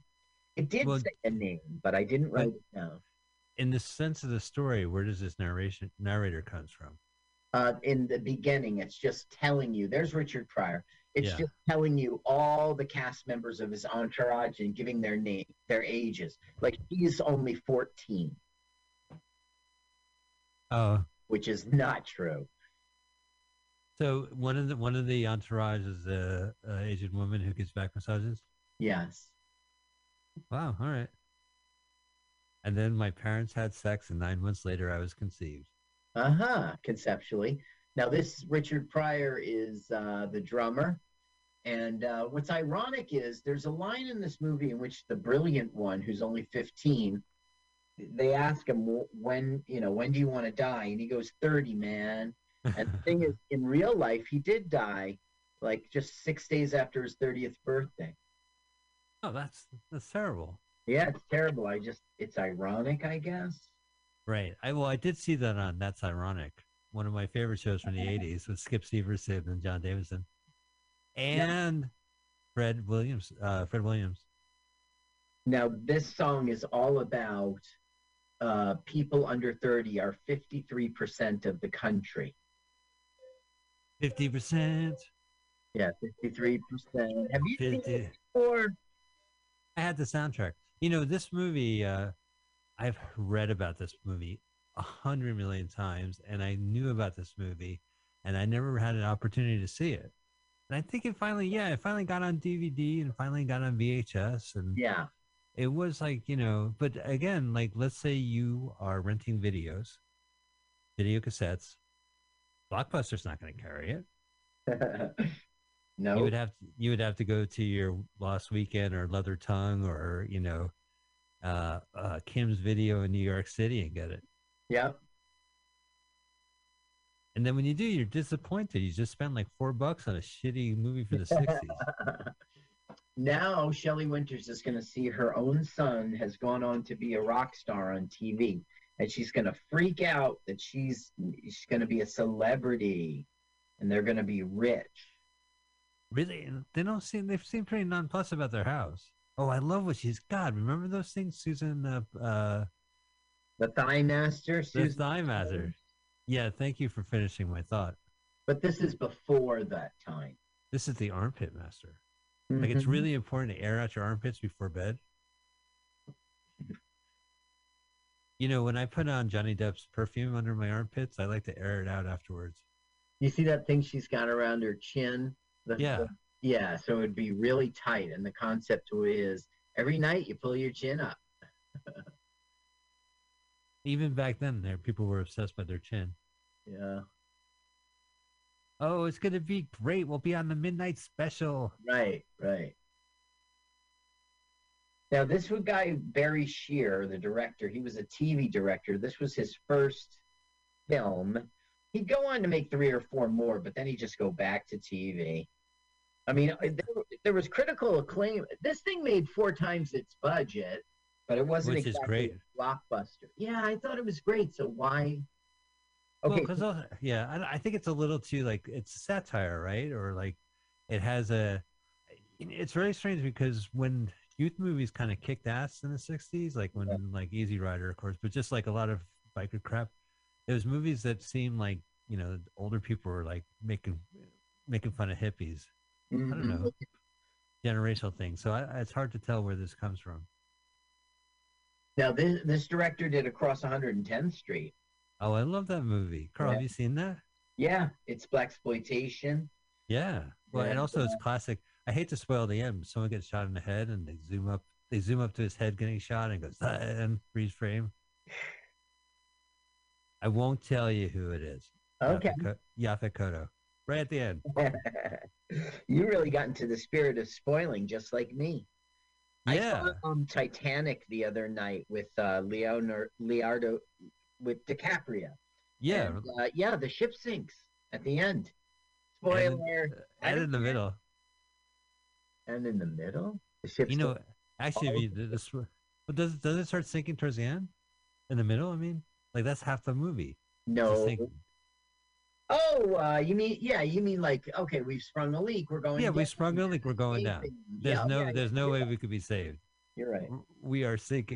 It did Well, say a name, but I didn't write it down. In the sense of the story, where does this narration narrator comes from? Uh, in the beginning, it's just telling you. There's Richard Pryor. It's Yeah. just telling you all the cast members of his entourage and giving their name, their ages. Like he's only 14, Oh, which is not true. So one of the one of the entourage is a, a Asian woman who gives back massages. Yes. Wow. All right. And then my parents had sex, and nine months later, I was conceived. Uh huh. Conceptually. Now, this Richard Pryor is uh, the drummer. And uh, what's ironic is there's a line in this movie in which the brilliant one, who's only 15, they ask him, when, you know, when do you want to die? And he goes, 30, man. And the thing is, in real life, he did die like just six days after his 30th birthday. Oh, that's that's terrible. Yeah, it's terrible. I just, it's ironic, I guess. Right. I well, I did see that on That's Ironic, one of my favorite shows from the '80s with Skip Severson and John Davidson, and Fred Williams. Uh, Fred Williams. Now, this song is all about uh, people under 30 are 53% of the country. Fifty percent. Yeah, 53%. Have you seen it before? I had the soundtrack. You know, this movie. Uh, I've read about this movie a hundred million times, and I knew about this movie, and I never had an opportunity to see it. And I think it finally, yeah, it finally got on DVD and finally got on VHS, and Yeah. it was like you know but again like let's say you are renting videos video cassettes blockbuster's not going to carry it. No. (laughs) you would have to, you would have to go to your lost weekend or leather tongue or you know uh, uh kim's video in new york city and get it. Yep. and then when you do you're disappointed. You just spent like four bucks on a shitty movie for the 60s (laughs) now Shelley Winters is going to see her own son has gone on to be a rock star on TV, and she's going to freak out that she's she's going to be a celebrity, and they're going to be rich. really they don't seem they seem pretty nonplussed about their house oh i love what she's got remember those things susan uh, uh The Thigh Master, The Susan Thigh Master. Yeah, thank you for finishing my thought. but this is before that time. This is the armpit master. Like it's Mhm. really important to air out your armpits before bed. You know, when I put on Johnny Depp's perfume under my armpits, I like to air it out afterwards. You see that thing she's got around her chin? The- Yeah. the- yeah, so it'd be really tight. And the concept is every night you pull your chin up. (laughs) Even back then, there people were obsessed by their chin. Yeah. Oh, it's gonna be great. We'll be on the midnight special. Right, right. Now, this was guy, Barry Shear, the director, he was a TV director. This was his first film. He'd go on to make three or four more, but then he'd just go back to TV. I mean, uh, there, there was critical acclaim. This thing made four times its budget, but it wasn't Which exactly great. a blockbuster. Yeah, I thought it was great. So why? Well, Okay, because uh, yeah, I, I think it's a little too like it's satire, right? Or like it has a. It's very strange because when youth movies kind of kicked ass in the '60s, like when like Easy Rider, of course, but just like a lot of biker crap, it was movies that seemed like you know older people were like making making fun of hippies. I don't Mhm. know, generational thing. So I, it's hard to tell where this comes from. Now, this, this director did Across 110th Street. Oh, I love that movie. Carl, have you seen that? Yeah, it's black exploitation. Yeah. Well, and And, also it's uh, classic. I hate to spoil the end. But someone gets shot in the head, and they zoom up. They zoom up to his head getting shot, and goes "Ah," and freeze frame. I won't tell you who it is. Okay. Yaphet Ko- Yaphet Kotto. Right at the end. (laughs) you really got into the spirit of spoiling, just like me. Yeah. I saw um, Titanic the other night with uh, Leonardo, Leonardo with DiCaprio. Yeah. And, uh, yeah, the ship sinks at the end. Spoiler. I And in the middle. And in the middle, the ship. You know, actually, if you did this, but does does it start sinking towards the end? In the middle? I mean, like that's half the movie. No. Oh, uh, you mean yeah? You mean like okay, we've sprung a leak. We're going. Yeah, we sprung a leak. We're going down. There's Yeah, no, yeah, there's no way right. we could be saved. You're right. We are sinking.